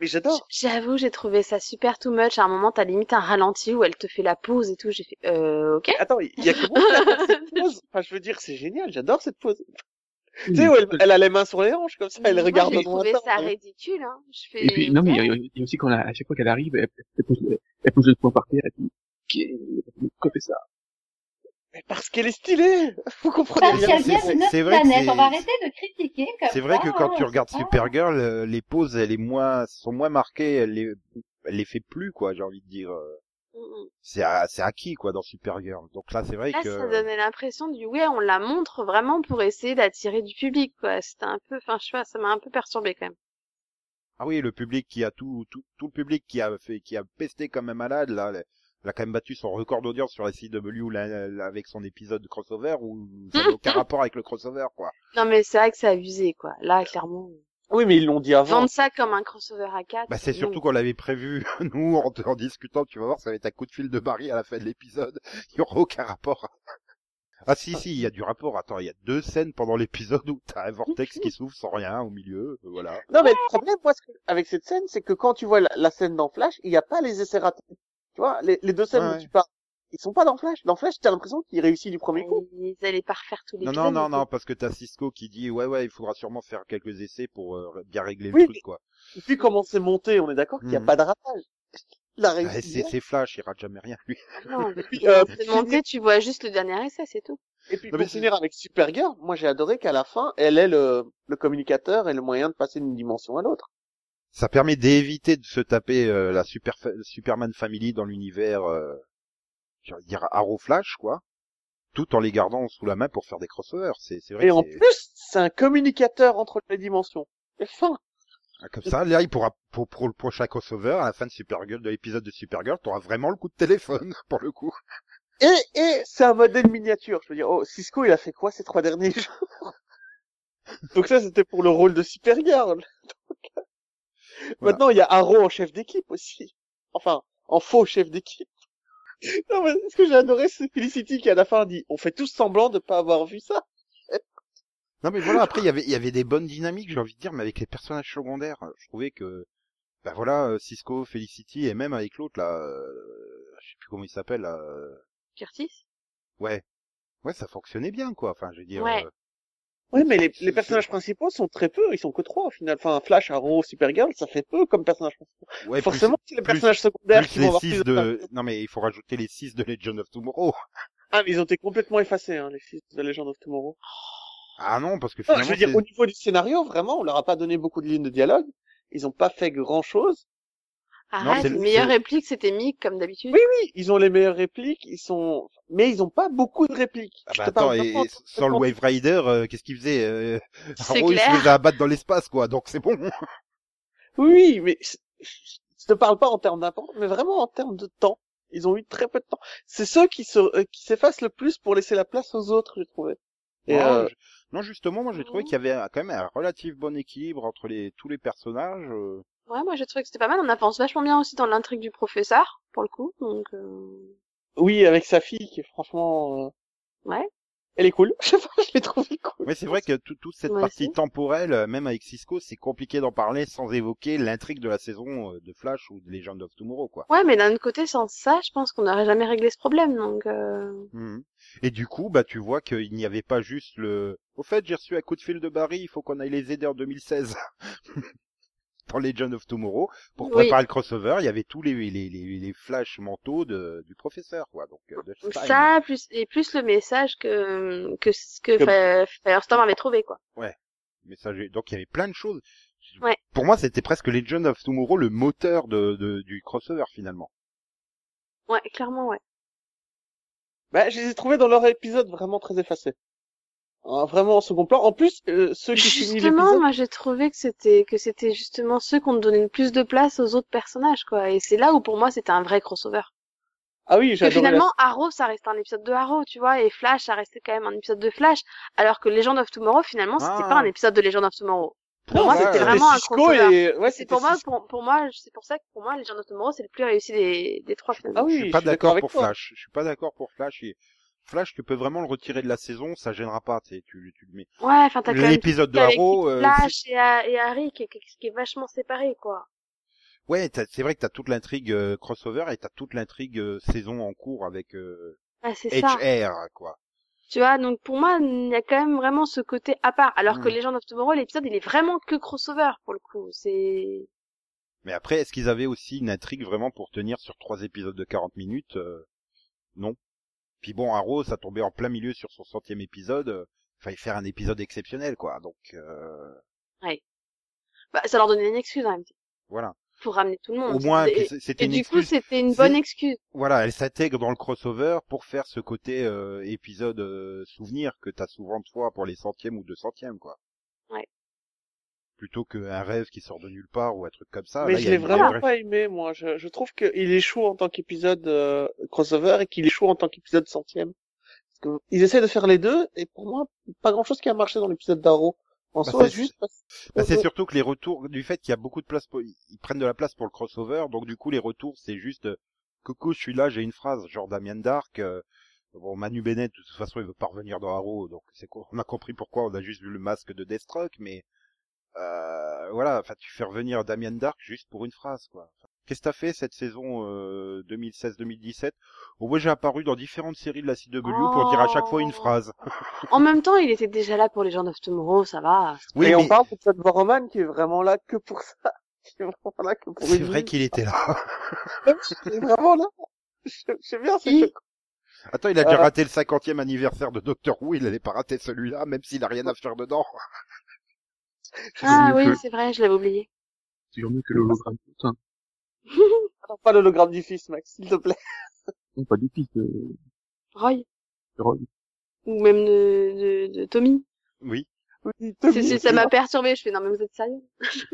Mais j'adore. J'avoue, j'ai trouvé ça super too much. À un moment, t'as limite un ralenti où elle te fait la pause et tout. J'ai fait, euh, ok. Attends, il y a comment cette pause Enfin, je veux dire, c'est génial, j'adore cette pose. Tu sais, où elle, elle a les mains sur les hanches, comme ça, elle Moi, regarde j'ai au trouvé ça ridicule, hein. Je fais, Et puis, non, mais il y, a- il y a aussi quand elle a- à chaque fois qu'elle arrive, elle, elle pose, elle pose le poing par terre, elle dit, Qu'est-ce fait ça? Mais parce qu'elle est stylée Vous comprenez Parce On va arrêter de critiquer comme C'est vrai ça, que quand hein, tu regardes c'est pas- Supergirl, euh, les pauses, elle est moins, sont moins marquées, elle les, elle les fait plus, quoi, j'ai envie de dire. C'est, à- c'est acquis, quoi, dans Supergirl. Donc là, c'est vrai Là, que... ça donnait l'impression du, ouais, on la montre vraiment pour essayer d'attirer du public, quoi. C'était un peu, enfin, je sais pas, ça m'a un peu perturbé quand même. Ah oui, le public qui a tout, tout, tout le public qui a fait, qui a pesté comme un malade, là, elle a quand même battu son record d'audience sur la CW là, là, avec son épisode de crossover où ça n'a aucun rapport avec le crossover, quoi. Non, mais c'est vrai que c'est abusé, quoi. Là, clairement, Oui, mais ils l'ont dit avant. vendre ça comme un crossover à 4. Bah, c'est surtout qu'on l'avait prévu, nous, en, en discutant, tu vas voir, ça va être un coup de fil de Barry à la fin de l'épisode. Il y aura aucun rapport. Ah si, si, il y a du rapport. Attends, il y a deux scènes pendant l'épisode où t'as un vortex qui s'ouvre sans rien au milieu, euh, voilà. Non, mais le problème, moi, ce que- avec cette scène, c'est que quand tu vois la, la scène dans Flash, il n'y a pas les essais ratés. Tu vois, les, les deux scènes Ouais, où ouais. tu parles, ils sont pas dans Flash. Dans Flash, t'as l'impression qu'il réussit du premier coup. Ils allaient pas refaire tous les Non, non, non, non, parce que t'as Cisco qui dit, ouais, ouais, il faudra sûrement faire quelques essais pour euh, bien régler Oui, le truc, quoi. Et puis comment c'est monté, on est d'accord qu'il n'y a Mhm. pas de ratage. La Ah, réussi. c'est, c'est Flash, il rate jamais rien, lui. Non, puis, euh, c'est monté, tu vois juste le dernier essai, c'est tout. Et puis Non, pour mais c'est- finir avec Supergirl, moi j'ai adoré qu'à la fin, elle est le, le communicateur et le moyen de passer d'une dimension à l'autre. Ça permet d'éviter de se taper euh, la super Superman Family dans l'univers, euh, dire Arrow Flash, quoi. Tout en les gardant sous la main pour faire des crossovers. C'est, c'est vrai Et en plus, c'est un communicateur entre les dimensions. Et fin. Ah, Comme ça, là, il pourra, pour, pour le prochain crossover, à la fin de Supergirl, de l'épisode de Supergirl, t'auras vraiment le coup de téléphone, pour le coup. Et, et c'est un modèle miniature. Je veux dire, oh, Cisco, il a fait quoi ces trois derniers jours? Donc ça, c'était pour le rôle de Supergirl. Donc, Voilà. Maintenant, il y a Arrow en chef d'équipe aussi. Enfin, en faux chef d'équipe. Non, mais ce que j'ai adoré, c'est Felicity qui à la fin dit, on fait tous semblant de pas avoir vu ça. Non, mais voilà, après, il y avait, il y avait des bonnes dynamiques, j'ai envie de dire, mais avec les personnages secondaires, je trouvais que, ben voilà, Cisco, Felicity, et même avec l'autre, là, euh, je sais plus comment il s'appelle, là, euh, Curtis? ouais. Ouais, ça fonctionnait bien, quoi. Enfin, je veux dire, Ouais. euh, Oui, mais les, les personnages principaux sont très peu, ils sont que trois au final. Enfin, Flash, Arrow, Supergirl, ça fait peu comme personnages principaux. ouais, Forcément, c'est les plus- personnages secondaires plus qui vont avoir six plus de, d'impact. non mais il faut rajouter les six de Legend of Tomorrow. Ah, mais ils ont été complètement effacés, hein, les six de Legend of Tomorrow. Ah non, parce que Non, finalement, je veux dire, au niveau du scénario, vraiment, on leur a pas donné beaucoup de lignes de dialogue. Ils ont pas fait grand chose. Arrête, les meilleures répliques, c'était Mick, comme d'habitude. Oui, oui, ils ont les meilleures répliques, ils sont, mais ils ont pas beaucoup de répliques. ah bah te attends, et, et sans le Wave Rider, euh, qu'est-ce qu'il faisait euh, Arrow, il se faisait abattre dans l'espace, quoi. Donc c'est bon. Oui, mais je te parle pas en termes d'importance, mais vraiment en termes de temps. Ils ont eu très peu de temps. C'est ceux qui se, euh, qui s'effacent le plus pour laisser la place aux autres, j'ai trouvé. Et euh, je- non, justement, moi j'ai trouvé qu'il y avait un- quand même un relatif bon équilibre entre les tous les personnages. euh. Ouais, moi, j'ai trouvé que c'était pas mal. On avance vachement bien aussi dans l'intrigue du professeur, pour le coup. Donc, euh... oui, avec sa fille qui est franchement, euh, ouais. elle est cool. Je sais pas, je l'ai trouvée cool. Mais c'est vrai que tout- toute cette Moi partie aussi. temporelle, euh, même avec Cisco, c'est compliqué d'en parler sans évoquer l'intrigue de la saison euh, de Flash ou de Legend of Tomorrow, quoi. Ouais, mais d'un autre côté, sans ça, je pense qu'on n'aurait jamais réglé ce problème, donc, euh... Mhm. Et du coup, bah tu vois qu'il n'y avait pas juste le. Au fait, j'ai reçu un coup de fil de Barry, il faut qu'on aille les aider en 2016. Dans Legend of Tomorrow, pour Oui. préparer le crossover, il y avait tous les les les, les flashs mentaux de, du professeur, quoi. Donc euh, de ça, plus, et plus le message que, que, ce que Que- Firestorm avait trouvé, quoi. Messager. Donc il y avait plein de choses. Ouais. Pour moi, c'était presque Legend of Tomorrow le moteur de, de du crossover finalement. Ouais, clairement, ouais. Bah, je les ai trouvés dans leur épisode vraiment très effacés. Hein, vraiment en second plan. En plus, euh, ceux qui Justement, moi, j'ai trouvé que c'était, que c'était justement ceux qu'on donnait le plus de place aux autres personnages, quoi. Et c'est là où, pour moi, c'était un vrai crossover. ah oui, que adoré la finalement, Arrow, ça restait un épisode de Arrow, tu vois, et Flash, ça restait quand même un épisode de Flash, alors que Legend of Tomorrow, finalement, c'était Ah. pas un épisode de Legend of Tomorrow. Pour moi, ouais, c'était vraiment un crossover. et... ouais, C'est pour moi, pour, pour moi, c'est pour ça que pour moi, Legend of Tomorrow, c'est le plus réussi des, des trois, finalement. Ah oui, je suis pas d'accord pour toi. Flash. Je suis pas d'accord pour Flash. Et Flash, tu peux vraiment le retirer de la saison, ça gênera pas. Tu, tu, tu le mets. Ouais, enfin, t'as L'épisode de avec Arrow, euh, Flash et, Harry qui, qui, qui est vachement séparé, quoi. Ouais, c'est vrai que t'as toute l'intrigue euh, crossover et t'as toute l'intrigue euh, saison en cours avec euh, Ouais, c'est ça. HR, quoi. Tu vois, donc pour moi, il y a quand même vraiment ce côté à part. Alors que Mm. Legend of Tomorrow, l'épisode, il est vraiment que crossover, pour le coup. C'est... Mais après, est-ce qu'ils avaient aussi une intrigue vraiment pour tenir sur trois épisodes de 40 minutes Euh, Non. Puis bon, Arrow, ça tombait en plein milieu sur son centième épisode. euh, fallait faire un épisode exceptionnel, quoi. Donc euh, Bah, ça leur donnait une excuse en même temps. voilà. Pour ramener tout le monde. Au moins, c'était et une du coup, excuse. c'était une bonne excuse. Voilà, elle s'intègre dans le crossover pour faire ce côté euh, épisode euh, souvenir que t'as souvent de fois pour les centièmes ou deux centièmes, quoi. Ouais. Plutôt qu'un rêve qui sort de nulle part ou un truc comme ça. Mais là, je l'ai vraiment vraie- pas aimé, moi. Je, je trouve qu'il échoue en tant qu'épisode euh, crossover et qu'il échoue en tant qu'épisode centième. Parce que ils essaient de faire les deux, et pour moi, pas grand chose qui a marché dans l'épisode d'Arrow. En Bah, soi, c'est- juste parce Bah, c'est surtout que les retours, du fait qu'il y a beaucoup de place, pour... ils prennent de la place pour le crossover, donc du coup les retours c'est juste euh, coucou, je suis là, j'ai une phrase, genre Damien Dark. euh, Bon, Manu Bennett, de toute façon, il veut pas revenir dans Arrow, donc c'est quoi On a compris pourquoi on a juste vu le masque de Deathstroke, mais euh, voilà, enfin, tu fais revenir Damien Dark juste pour une phrase, quoi. Qu'est-ce que t'as fait cette saison euh, 2016-2017 Au moins, j'ai apparu dans différentes séries de la CW pour dire à chaque fois une Oh. phrase. En même temps, il était déjà là pour Legend of Tomorrow, ça va. Oui, et mais on parle de Todd Roman qui est vraiment là que pour ça. Qui est vraiment là que pour c'est vrai qu'il était là. Il est vraiment là. Je, je sais bien, c'est. Attends, il a déjà Euh. raté le cinquantième anniversaire de Doctor Who, il n'allait pas rater celui-là, même s'il a rien à faire dedans. Ah oui, que- c'est vrai, je l'avais oublié. C'est toujours mieux que l'hologramme. Putain, Attends, pas l'hologramme du fils, Max, s'il te plaît. non, pas du fils de, Roy. Roy. Ou même de, de, de Tommy. Oui. Oui, C'est- c'est- ça m'a perturbé. Je fais, non mais vous êtes sérieux?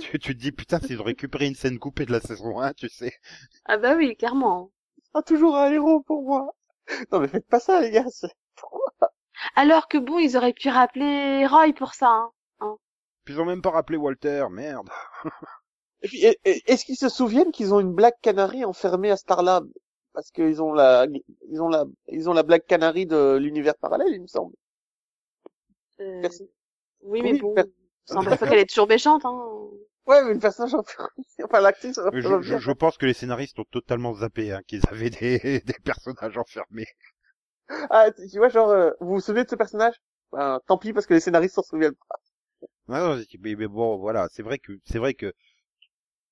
Tu, tu te dis, putain, c'est de récupérer une scène coupée de la saison 1, tu sais. Ah bah oui, clairement. sera toujours un héros pour moi. Non mais faites pas ça les gars. c'est- Alors que bon, ils auraient pu rappeler Roy pour ça. Hein. Puis ils ont même pas rappelé Walter, merde. Et puis est-ce qu'ils se souviennent qu'ils ont une Black Canary enfermée à Starlab? Parce qu'ils ont la ils ont la ils ont la Black Canary de l'univers parallèle il me semble. Euh, Merci. oui, mais bon, per- ça n'empêche pas qu'elle est toujours méchante. Hein. Ouais mais le personnage enfermé. enfin l'actrice. Je, je, je pense que les scénaristes ont totalement zappé, hein, qu'ils avaient des, des personnages enfermés. Ah tu tu vois genre euh, vous vous souvenez de ce personnage? Ben, Tant pis parce que les scénaristes s'en souviennent pas. Non, mais, mais bon, voilà, c'est vrai que, c'est vrai que,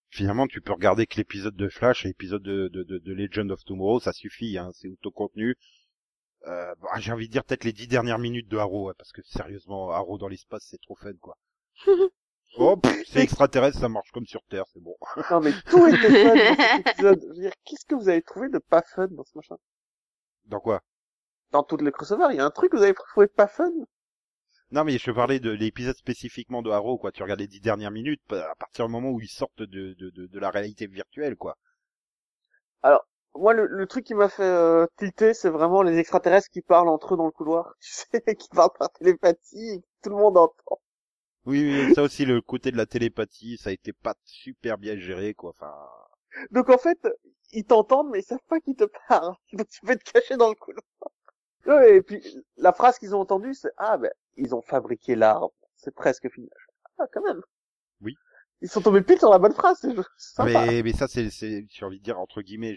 finalement, tu peux regarder que l'épisode de Flash et l'épisode de, de, de, de Legend of Tomorrow, ça suffit, hein, c'est autocontenu. Euh, bon, j'ai envie de dire peut-être les dix dernières minutes de Arrow, hein, parce que sérieusement, Arrow dans l'espace, c'est trop fun, quoi. Oh, c'est extraterrestre, ça marche comme sur Terre, c'est bon. Non mais tout était fun dans cet épisode. Je veux dire qu'est-ce que vous avez trouvé de pas fun dans ce machin? Dans quoi? Dans toutes les crossovers il y a un truc que vous avez trouvé pas fun? Non, mais je parlais de l'épisode spécifiquement de Arrow, quoi. Tu regardes les dix dernières minutes, à partir du moment où ils sortent de, de, de, de la réalité virtuelle, quoi. Moi, le, le truc qui m'a fait euh, tilter, c'est vraiment les extraterrestres qui parlent entre eux dans le couloir, tu sais, qui parlent par télépathie, et que tout le monde entend. Oui, oui, ça aussi, le côté de la télépathie, ça a été pas super bien géré, quoi. Enfin, Donc en fait, ils t'entendent, mais ils savent pas qu'ils te parlent. Donc tu peux te cacher dans le couloir. Ouais, et puis, la phrase qu'ils ont entendue, c'est « Ah, ben, ils ont fabriqué l'arbre. C'est presque fini. » Ah, quand même. Oui. Ils sont tombés pile sur la bonne phrase, sympa. mais, mais ça, c'est, c'est, j'ai envie de dire, entre guillemets,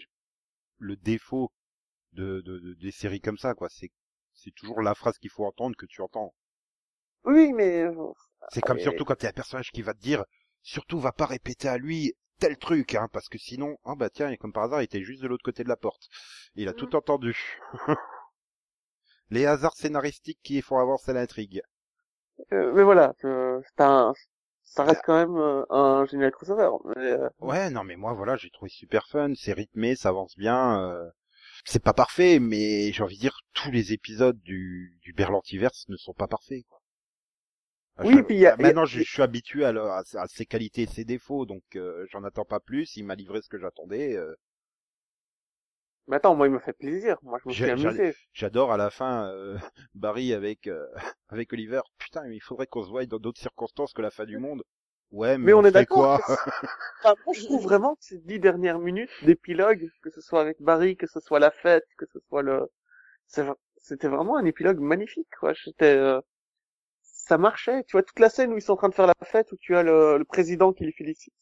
le défaut de, de, de- des séries comme ça, quoi. C'est, c'est toujours la phrase qu'il faut entendre que tu entends. Oui, mais... euh, C'est comme surtout quand il y a un personnage qui va te dire, surtout va pas répéter à lui tel truc, hein, parce que sinon, ah bah tiens, comme par hasard, il était juste de l'autre côté de la porte. Il a Mhm. tout entendu. Les hasards scénaristiques qui font avancer l'intrigue. euh, mais voilà, que c'est un... Ça reste quand même euh, un génial crossover. Mais, euh, Ouais, non, mais moi, voilà, j'ai trouvé super fun, c'est rythmé, ça avance bien. euh, C'est pas parfait, mais j'ai envie de dire, tous les épisodes du, du Berlantiverse ne sont pas parfaits, quoi. À Oui, puis y a- Maintenant, je, je suis habitué à, le- à, ses qualités et ses défauts, donc euh, j'en attends pas plus. Il m'a livré ce que j'attendais. Mais attends, moi, il me fait plaisir. Moi, je me suis amusé. J'adore à la fin euh, Barry avec euh, avec Oliver. Putain, mais il faudrait qu'on se voie dans d'autres circonstances que la fin du monde. Ouais, mais, Mais on est d'accord. quoi que- Enfin, moi, je trouve vraiment que ces dix dernières minutes d'épilogue, que ce soit avec Barry, que ce soit la fête, que ce soit le, c'est, c'était vraiment un épilogue magnifique, quoi. J'étais, euh, ça marchait. Tu vois toute la scène où ils sont en train de faire la fête, où tu as le, le président qui les félicite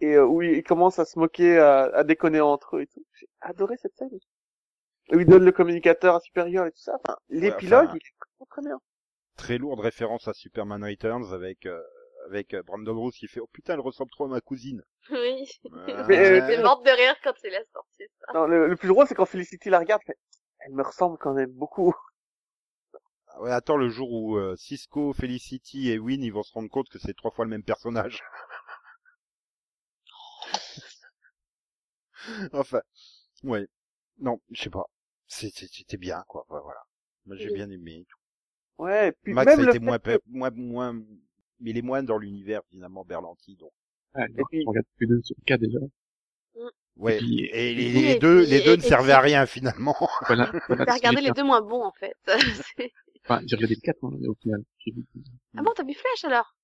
et euh, où ils commencent à se moquer, à, à déconner entre eux et tout. J'ai adoré cette scène. Où ils donnent le communicateur à supérieur et tout ça. Enfin, l'épilogue, enfin, il est vraiment très bien. Très lourde référence à Superman Returns avec euh, avec euh, Brandon Rose qui fait oh putain elle ressemble trop à ma cousine. Oui. Ouais. Mais, euh, J'étais morte de rire quand il a sorti ça. Non, le, le plus drôle, c'est quand Felicity la regarde, elle fait, elle me ressemble quand même beaucoup. Ah Ouais, attends le jour où euh, Cisco, Felicity et Win ils vont se rendre compte que c'est trois fois le même personnage. enfin, ouais. Non, je sais pas. C'était bien quoi. Ouais, Voilà. Moi j'ai bien aimé. Ouais, et puis Max même a le été fait moins, que- moins, moins, mais il est moins dans l'univers finalement Berlanti donc. Ouais, Et puis- on regarde plus deux sur quatre déjà. Ouais. Et puis- Et les, et deux, puis- les deux et- ne et servaient à rien finalement. Voilà, voilà T'as ce regardé les deux moins bons en fait. Enfin, j'ai regardé le 4 hein, au final. Ah bon, t'as vu Flash alors?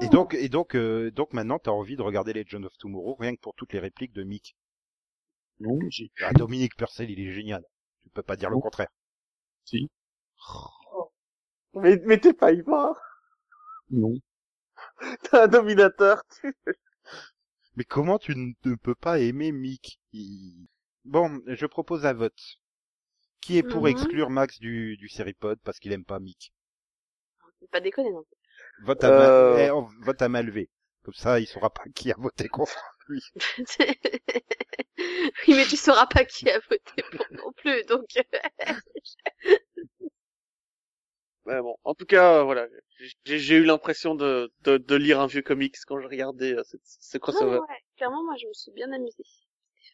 Et donc, et donc, euh, donc maintenant, t'as envie de regarder Legend of Tomorrow rien que pour toutes les répliques de Mick. Non, j'ai Ah, Dominique Purcell, il est génial. Tu peux pas dire le Oh. contraire. si. Mais, mais t'es pas Ivar. Non. T'es un dominateur. Tu... Mais comment tu ne peux pas aimer Mick? Il- Bon, je propose un vote. Qui est pour Mhm. exclure Max du, du Seripod parce qu'il aime pas Mick? Pas déconner non. Vote à, Euh. main... eh, on- vote à. Comme ça, il saura pas qui a voté contre lui. oui, mais tu sauras pas qui a voté pour non plus, donc. euh, Ouais, bon. En tout cas, euh, voilà. J'ai eu l'impression de, de, de lire un vieux comics quand je regardais euh, ce, ce Non, crossover. ouais, clairement, moi, je me suis bien amusée.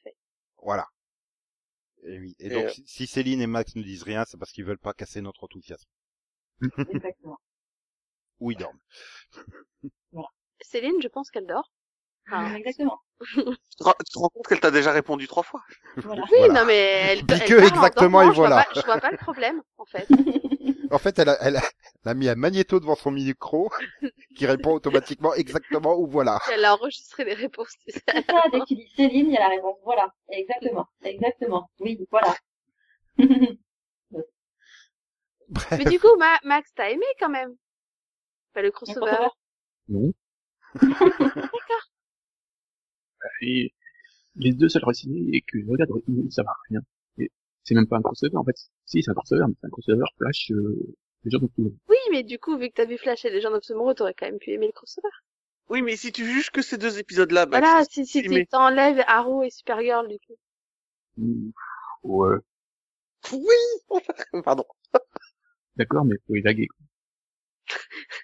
Fait. Voilà. Et oui. Et Et, donc, euh, si- si Céline et Max ne disent rien, c'est parce qu'ils veulent pas casser notre enthousiasme. Exactement. Ou ils dorment. Céline, je pense qu'elle dort. Enfin, Exactement. Tu te, rends- compte qu'elle t'a déjà répondu trois fois. Voilà. Oui, Voilà. non, mais elle, elle que exactement, et je vois voilà. pas- Je vois pas le problème, en fait. En fait, elle a, elle a, elle a mis un magnéto devant son micro qui répond automatiquement exactement ou voilà. Elle a enregistré les réponses. C'est ça, dès que tu dis Céline, il y a la réponse. Voilà. Exactement. Exactement. Oui, voilà. Bref. Mais du coup, Ma- Max, t'as aimé quand même Pas le crossover. Non. Et les deux seuls récits et que regarde, ça va rien. Et C'est même pas un crossover, en fait. Si, c'est un crossover, mais c'est un crossover Flash, euh, les gens ont tout. Oui, mais du coup, vu que t'as vu Flash et les gens d'Obsomoro, t'aurais quand même pu aimer le crossover. Oui, mais si tu juges que ces deux épisodes-là, bah, voilà, si, si tu t'enlèves Arrow et Supergirl, du coup. Mm, Ouais. Oui Pardon. D'accord, mais faut élaguer.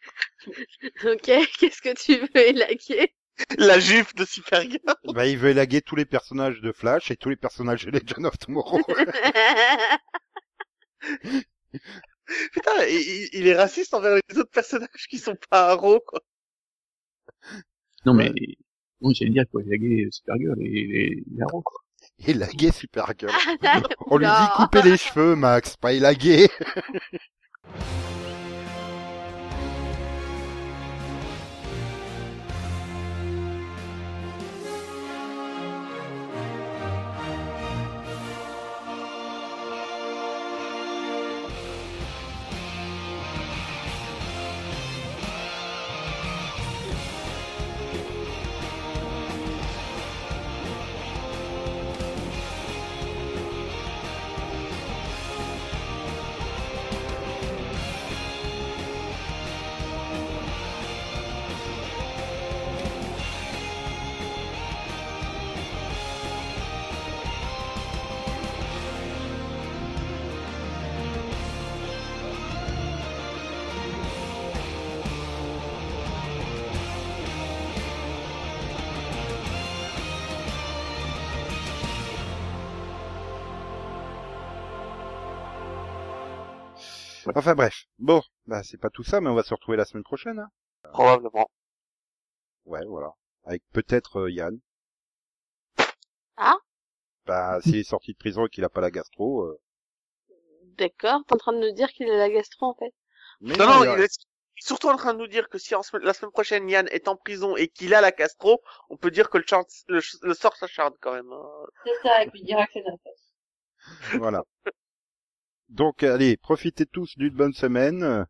Ok, qu'est-ce que tu veux élaguer? La jupe de Supergirl. Bah, il veut élaguer tous les personnages de Flash et tous les personnages de Legend of Tomorrow. Putain, il, est raciste envers les autres personnages qui sont pas Arrow, quoi. Non, mais, bon, j'allais dire qu'il faut élaguer Supergirl et les, Arrows, quoi. élaguer Supergirl. On lui dit couper les cheveux, Max, pas élaguer. Enfin bref. Bon, bah c'est pas tout ça, mais on va se retrouver la semaine prochaine. Hein. Probablement. Ouais, voilà. Avec peut-être euh, Yann. Ah Bah s'il est sorti de prison et qu'il a pas la gastro. euh, D'accord, t'es en train de nous dire qu'il a la gastro, en fait. Mais Non, non, il y a- il est surtout en train de nous dire que si en la semaine prochaine Yann est en prison et qu'il a la Castro, on peut dire que le, chant- le, le sort s'acharne quand même. hein. C'est ça, et puis il dira que c'est notre faute. Voilà. Donc, allez, profitez tous d'une bonne semaine.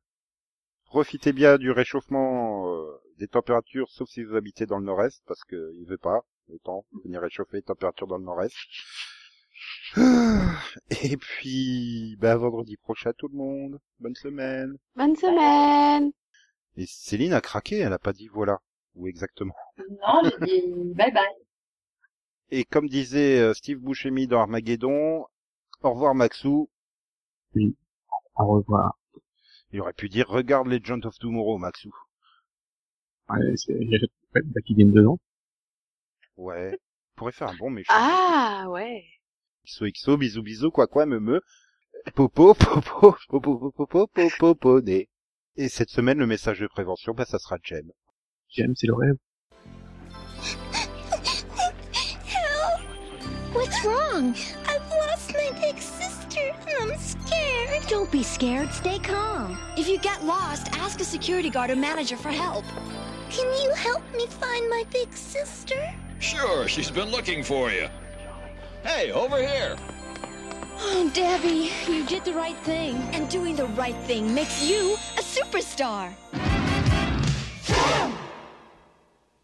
Profitez bien du réchauffement euh, des températures, sauf si vous habitez dans le nord-est, parce que il veut pas le temps de venir réchauffer les températures dans le nord-est. Et puis, bah, vendredi prochain tout le monde. Bonne semaine. Bonne semaine. Et Céline a craqué, elle a pas dit voilà. Où exactement. Non, j'ai dit bye bye. Et comme disait euh, Steve Buscemi dans Armageddon, au revoir Maxou. Au revoir. Il aurait pu dire regarde Legend of Tomorrow, Maxou. Ouais, c'est, il y a qui viennent dedans. Ouais. Il pourrait faire un bon méchant. Ah, ouais. XOXO, bisous bisous, quoi quoi, me me. Popo, popo, popo, popo, popo, popo, poné. Et cette semaine, le message de prévention, bah, ça sera Jem. J'aime, c'est le rêve. What's wrong? Don't be scared. Stay calm. If you get lost, ask a security guard or manager for help. Can you help me find my big sister? Sure, she's been looking for you. Hey, over here. Oh, Debbie, you did the right thing. And doing the right thing makes you a superstar.